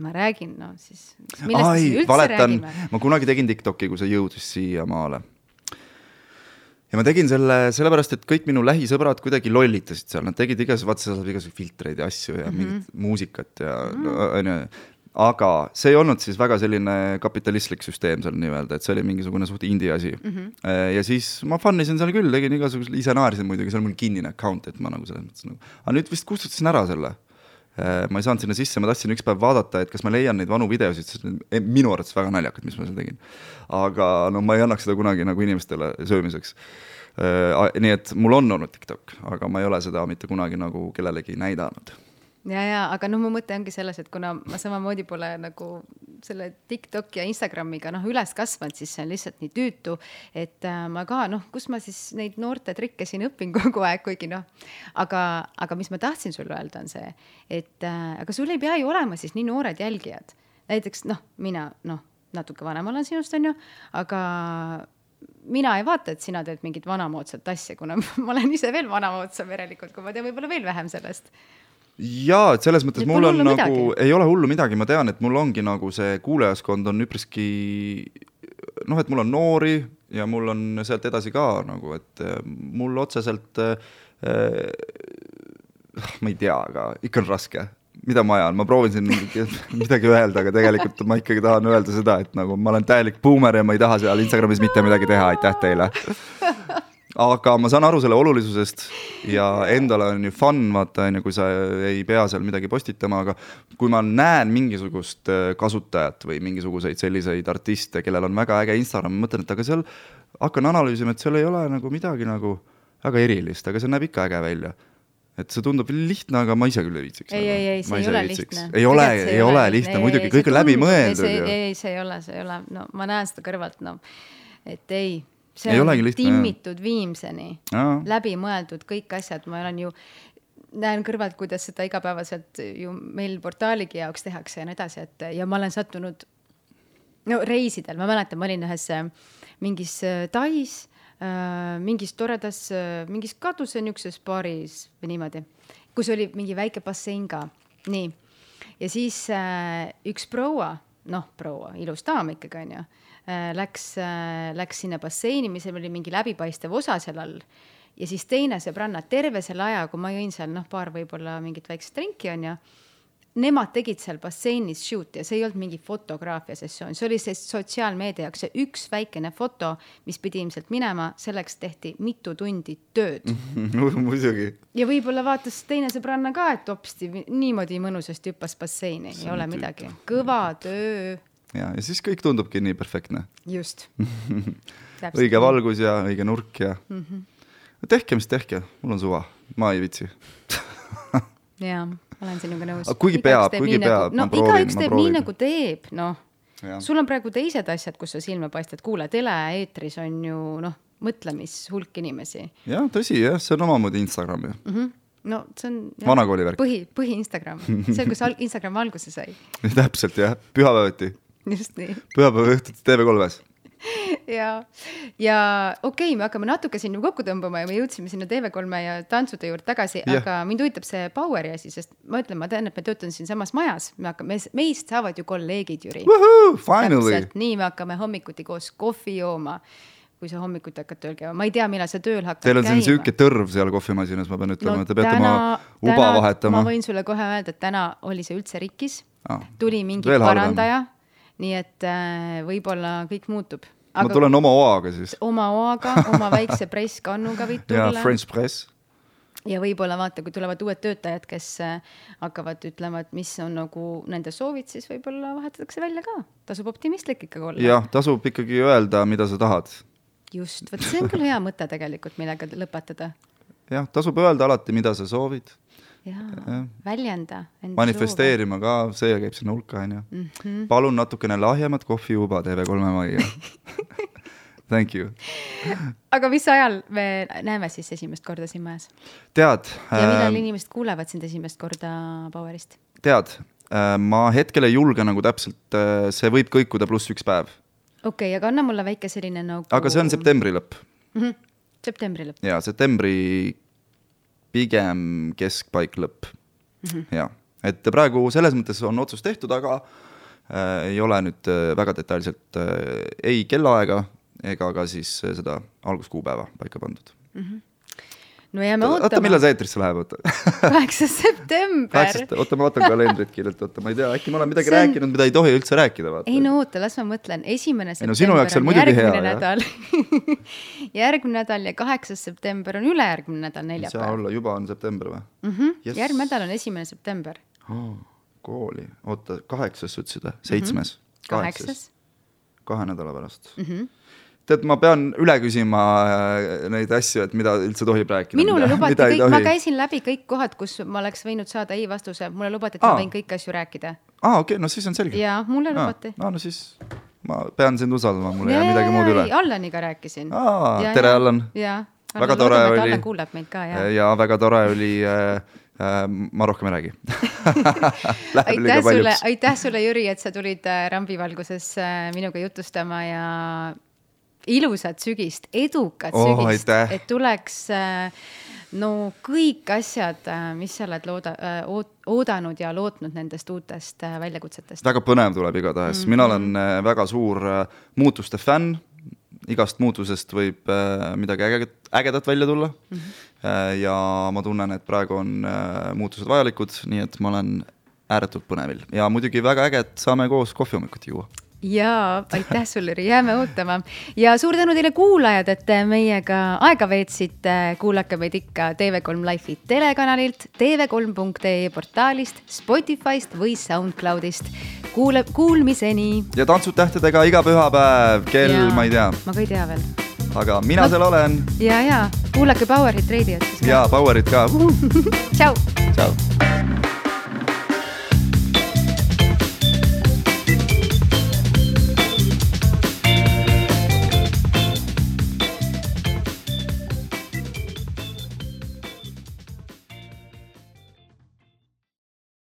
ma räägin, no siis. ai valetan ma kunagi tegin TikToki, kui see jõudis siiamaale. Ja ma tegin selle sellepärast, et kõik minu lähisõbrad kuidagi lollitasid seal, nad tegid igasugu, vaata seal saab igasugu filtreid ja asju ja mm -hmm. mingit muusikat ja no, onju. aga see ei olnud siis väga selline kapitalistlik süsteem seal nii-öelda, et see oli mingisugune suht indie asi mm. -hmm. ja siis ma fun isin seal küll, tegin igasuguseid, ise naersin muidugi, seal on mul kinnine account, et ma nagu selles mõttes nagu, aga nüüd vist kustutasin ära selle ma ei saanud sinna sisse, ma tahtsin üks päev vaadata, et kas ma leian neid vanu videosid, sest eh, minu arvates väga naljakad, mis ma seal tegin. aga no ma ei annaks seda kunagi nagu inimestele söömiseks. nii et mul on olnud TikTok, aga ma ei ole seda mitte kunagi nagu kellelegi näidanud. ja, ja aga noh, mu mõte ongi selles, et kuna ma samamoodi pole nagu selle TikTok ja Instagramiga noh üles kasvanud, siis see on lihtsalt nii tüütu, et äh, ma ka noh, kus ma siis neid noorte trikke siin õpin kogu aeg, kuigi noh, aga, aga mis ma tahtsin sulle öelda, on see, et äh, aga sul ei pea ju olema siis nii noored jälgijad. näiteks noh, mina noh, natuke vanem olen sinust, onju, aga mina ei vaata, et sina teed mingit vanamoodsat asja, kuna ma olen ise veel vanamoodsam järelikult, kui ma tean võib-olla veel vähem sellest jaa, et selles mõttes Et mul on nagu, midagi. ei ole hullu midagi, ma tean, et mul ongi nagu see kuulajaskond on üpriski noh, et mul on noori ja mul on sealt edasi ka nagu, et eh, mul otseselt äh, ma ei tea, aga ikka on raske. mida ma ajan, ma proovin siin midagi öelda, aga tegelikult ma ikkagi tahan öelda seda, et nagu ma olen täielik buumer ja ma ei taha seal Instagramis mitte midagi teha, aitäh teile aga ma saan aru selle olulisusest ja endale on ju fun, vaata, on ju, kui sa ei pea seal midagi postitama, aga kui ma näen mingisugust äh, kasutajat või mingisuguseid selliseid artiste, kellel on väga äge Instagram, ma mõtlen, et aga seal, hakkan analüüsima, et seal ei ole nagu midagi nagu väga erilist, aga see näeb ikka äge välja. et see tundub lihtne, aga ma ise küll ei viitsiks. ei, ei, ei, see ei ole lihtne. ei ole, ei ole lihtne, muidugi, kõik on läbimõeldud ju. ei, see ei ole, see ei ole, no ma näen seda kõrvalt, no et ei see Ei on lihtne, jah. timmitud viimseni, läbimõeldud kõik asjad, ma olen ju, näen kõrvalt, kuidas seda igapäevaselt ju meil portaaligi jaoks tehakse ja nii edasi, et ja ma olen sattunud no reisidel, ma mäletan, ma olin ühes äh, mingis äh, Tais äh, mingis toredas, mingis kaduse niisuguses baaris või niimoodi, kus oli mingi väike bassein ka, nii. ja siis äh, üks proua, noh, proua, ilus daam ikkagi onju äh, läks äh,, läks sinna basseini, mis oli mingi läbipaistev osa seal all. ja siis teine sõbranna, terve selle aja, kui ma jõin seal noh, paar võib-olla mingit väikest drinki onju nemad tegid seal basseinis shoot'i ja see ei olnud mingi fotograafia sessioon, see oli see sotsiaalmeedia jaoks, see üks väikene foto, mis pidi ilmselt minema, selleks tehti mitu tundi tööd. muidugi. ja võib-olla vaatas teine sõbranna ka, et hopsti niimoodi mõnusasti hüppas basseini, ei ole midagi, kõva töö, ja, ja siis kõik tundubki nii perfektne. just. õige valgus ja õige nurk ja mm. -hmm. tehke, mis tehke, mul on suva, ma ei viitsi jaa, olen sinuga nõus. Kuigi peab, kuigi peab, no ma proovin, igaüks teeb nii, nagu teeb, noh. Sul on praegu teised asjad, kus sa silma paistad, kuule, tele-eetris on ju noh, mõtlемishulk inimesi jah, tõsi jah, see on omamoodi Instagram ju mm. -hmm. no see on. Vanakooli värk. põhi, põhi-Instagram, see, kus Instagram alguse sai, täpselt jah, pühapäeviti, just nii. Pühapäeva õhtuti TV3-s. ja, ja okei okay,, me hakkame natuke siin kokku tõmbama ja me jõudsime sinna TV3 ja tantsude juurde tagasi aga mind huvitab see Poweri asi, sest ma ütlen, ma tean, et me töötame siinsamas majas, me hakkame, meist saavad ju kolleegid, Jüri. Finally, nii me hakkame hommikuti koos kohvi jooma. kui sa hommikuti hakkad tööl käima, ma ei tea, millal sa tööl hakkad teil on siin sihuke tõrv seal kohvimasinas, ma pean ütlema no,, te peate oma uba täna, vahetama. ma võin sulle kohe öelda, et täna oli see üldse rikkis. Ah, tuli mingi parandaja, nii et äh, võib-olla kõik muutub. ma tulen oma oaga siis. oma oaga, oma väikse presskannuga võid tulla French press. ja võib-olla vaata, kui tulevad uued töötajad, kes äh, hakkavad ütlema, et mis on nagu nende soovid, siis võib-olla vahetatakse välja ka. tasub optimistlik ikkagi olla. jah, tasub ikkagi öelda, mida sa tahad. just, vot see on küll hea mõte tegelikult, millega lõpetada. jah, tasub öelda alati, mida sa soovid. Jaa, väljenda. manifesteerima ka, see käib sinna hulka, onju. Mhm. palun natukene lahjemat kohvijuba TV3 majja Thank you. aga mis ajal me näeme siis esimest korda siin majas? tead ja millal äh, inimesed kuulevad sind esimest korda Powerist? tead äh,, ma hetkel ei julge nagu täpselt äh,, see võib kõikuda pluss üks päev, okei okay,, aga anna mulle väike selline nagu aga see on septembri lõpp mm -hmm. septembri lõpp. ja septembri pigem keskpaik lõpp mm. -hmm. ja, et praegu selles mõttes on otsus tehtud, aga äh, ei ole nüüd äh, väga detailselt äh, ei kellaaega ega ka siis äh, seda alguskuupäeva paika pandud. No jääme oota, ootama. millal see eetrisse läheb, oota kaheksas september. kaheksast, oota, ma vaatan kalendrit kiirelt, oota, ma ei tea, äkki ma olen midagi on- rääkinud, mida ei tohi üldse rääkida, vaata. ei no oota, las ma mõtlen, esimene Ei no sinu jaoks on muidugi hea, jah. nädal järgmine nädal ja kaheksas september on ülejärgmine nädal, ei saa neljapäev olla, juba on september või mm. -hmm. Jess. järgmine nädal on esimene september, oh,? kooli, oota, kaheksas sa ütlesid või? seitsmes mm? -hmm. kaheksas. kahe nädala pärast Mm -hmm. tead, ma pean üle küsima äh, neid asju, et mida üldse tohib rääkida. minule lubati kõik, ma käisin läbi kõik kohad, kus ma oleks võinud saada ei vastuse, mulle lubati, et ma Aa. võin kõiki asju rääkida aa okei okay,, no siis on selge. ja mulle lubati. no, no siis ma pean sind usaldama, mul ei jää midagi muud üle. Allaniga rääkisin. Aa, tere, Allan. jaa. Väga tore oli. Allan kuulab meid ka ja. ja väga tore oli äh,, äh, ma rohkem ei räägi aitäh sulle, aitäh sulle, Jüri, et sa tulid äh, rambivalguses minuga jutustama ja ilusat sügist, edukat Oh, sügist, et tuleks äh, no kõik asjad, mis sa oled looda- äh,, oodanud ja lootnud nendest uutest äh, väljakutsetest. väga põnev tuleb igatahes mm, -hmm. mina olen äh, väga suur äh, muutuste fänn, igast muutusest võib äh, midagi ägedat, ägedat välja tulla mm. -hmm. ja ma tunnen, et praegu on äh, muutused vajalikud, nii et ma olen ääretult põnevil ja muidugi väga äge, et saame koos kohvihommikut juua jaa, aitäh sulle, Jüri, jääme ootama. ja suur tänu teile, kuulajad, et meiega aega veetsite. kuulake meid ikka TV3 Life'i telekanalilt, tv3.ee portaalist, Spotify'st või SoundCloudist. kuule, kuulmiseni. ja Tantsud tähtedega iga pühapäev kell, ma ei tea. ma ka ei tea veel. aga mina no, seal olen. ja, ja kuulake Power Hit Radio't siis ka. ja Powerit ka tšau. tšau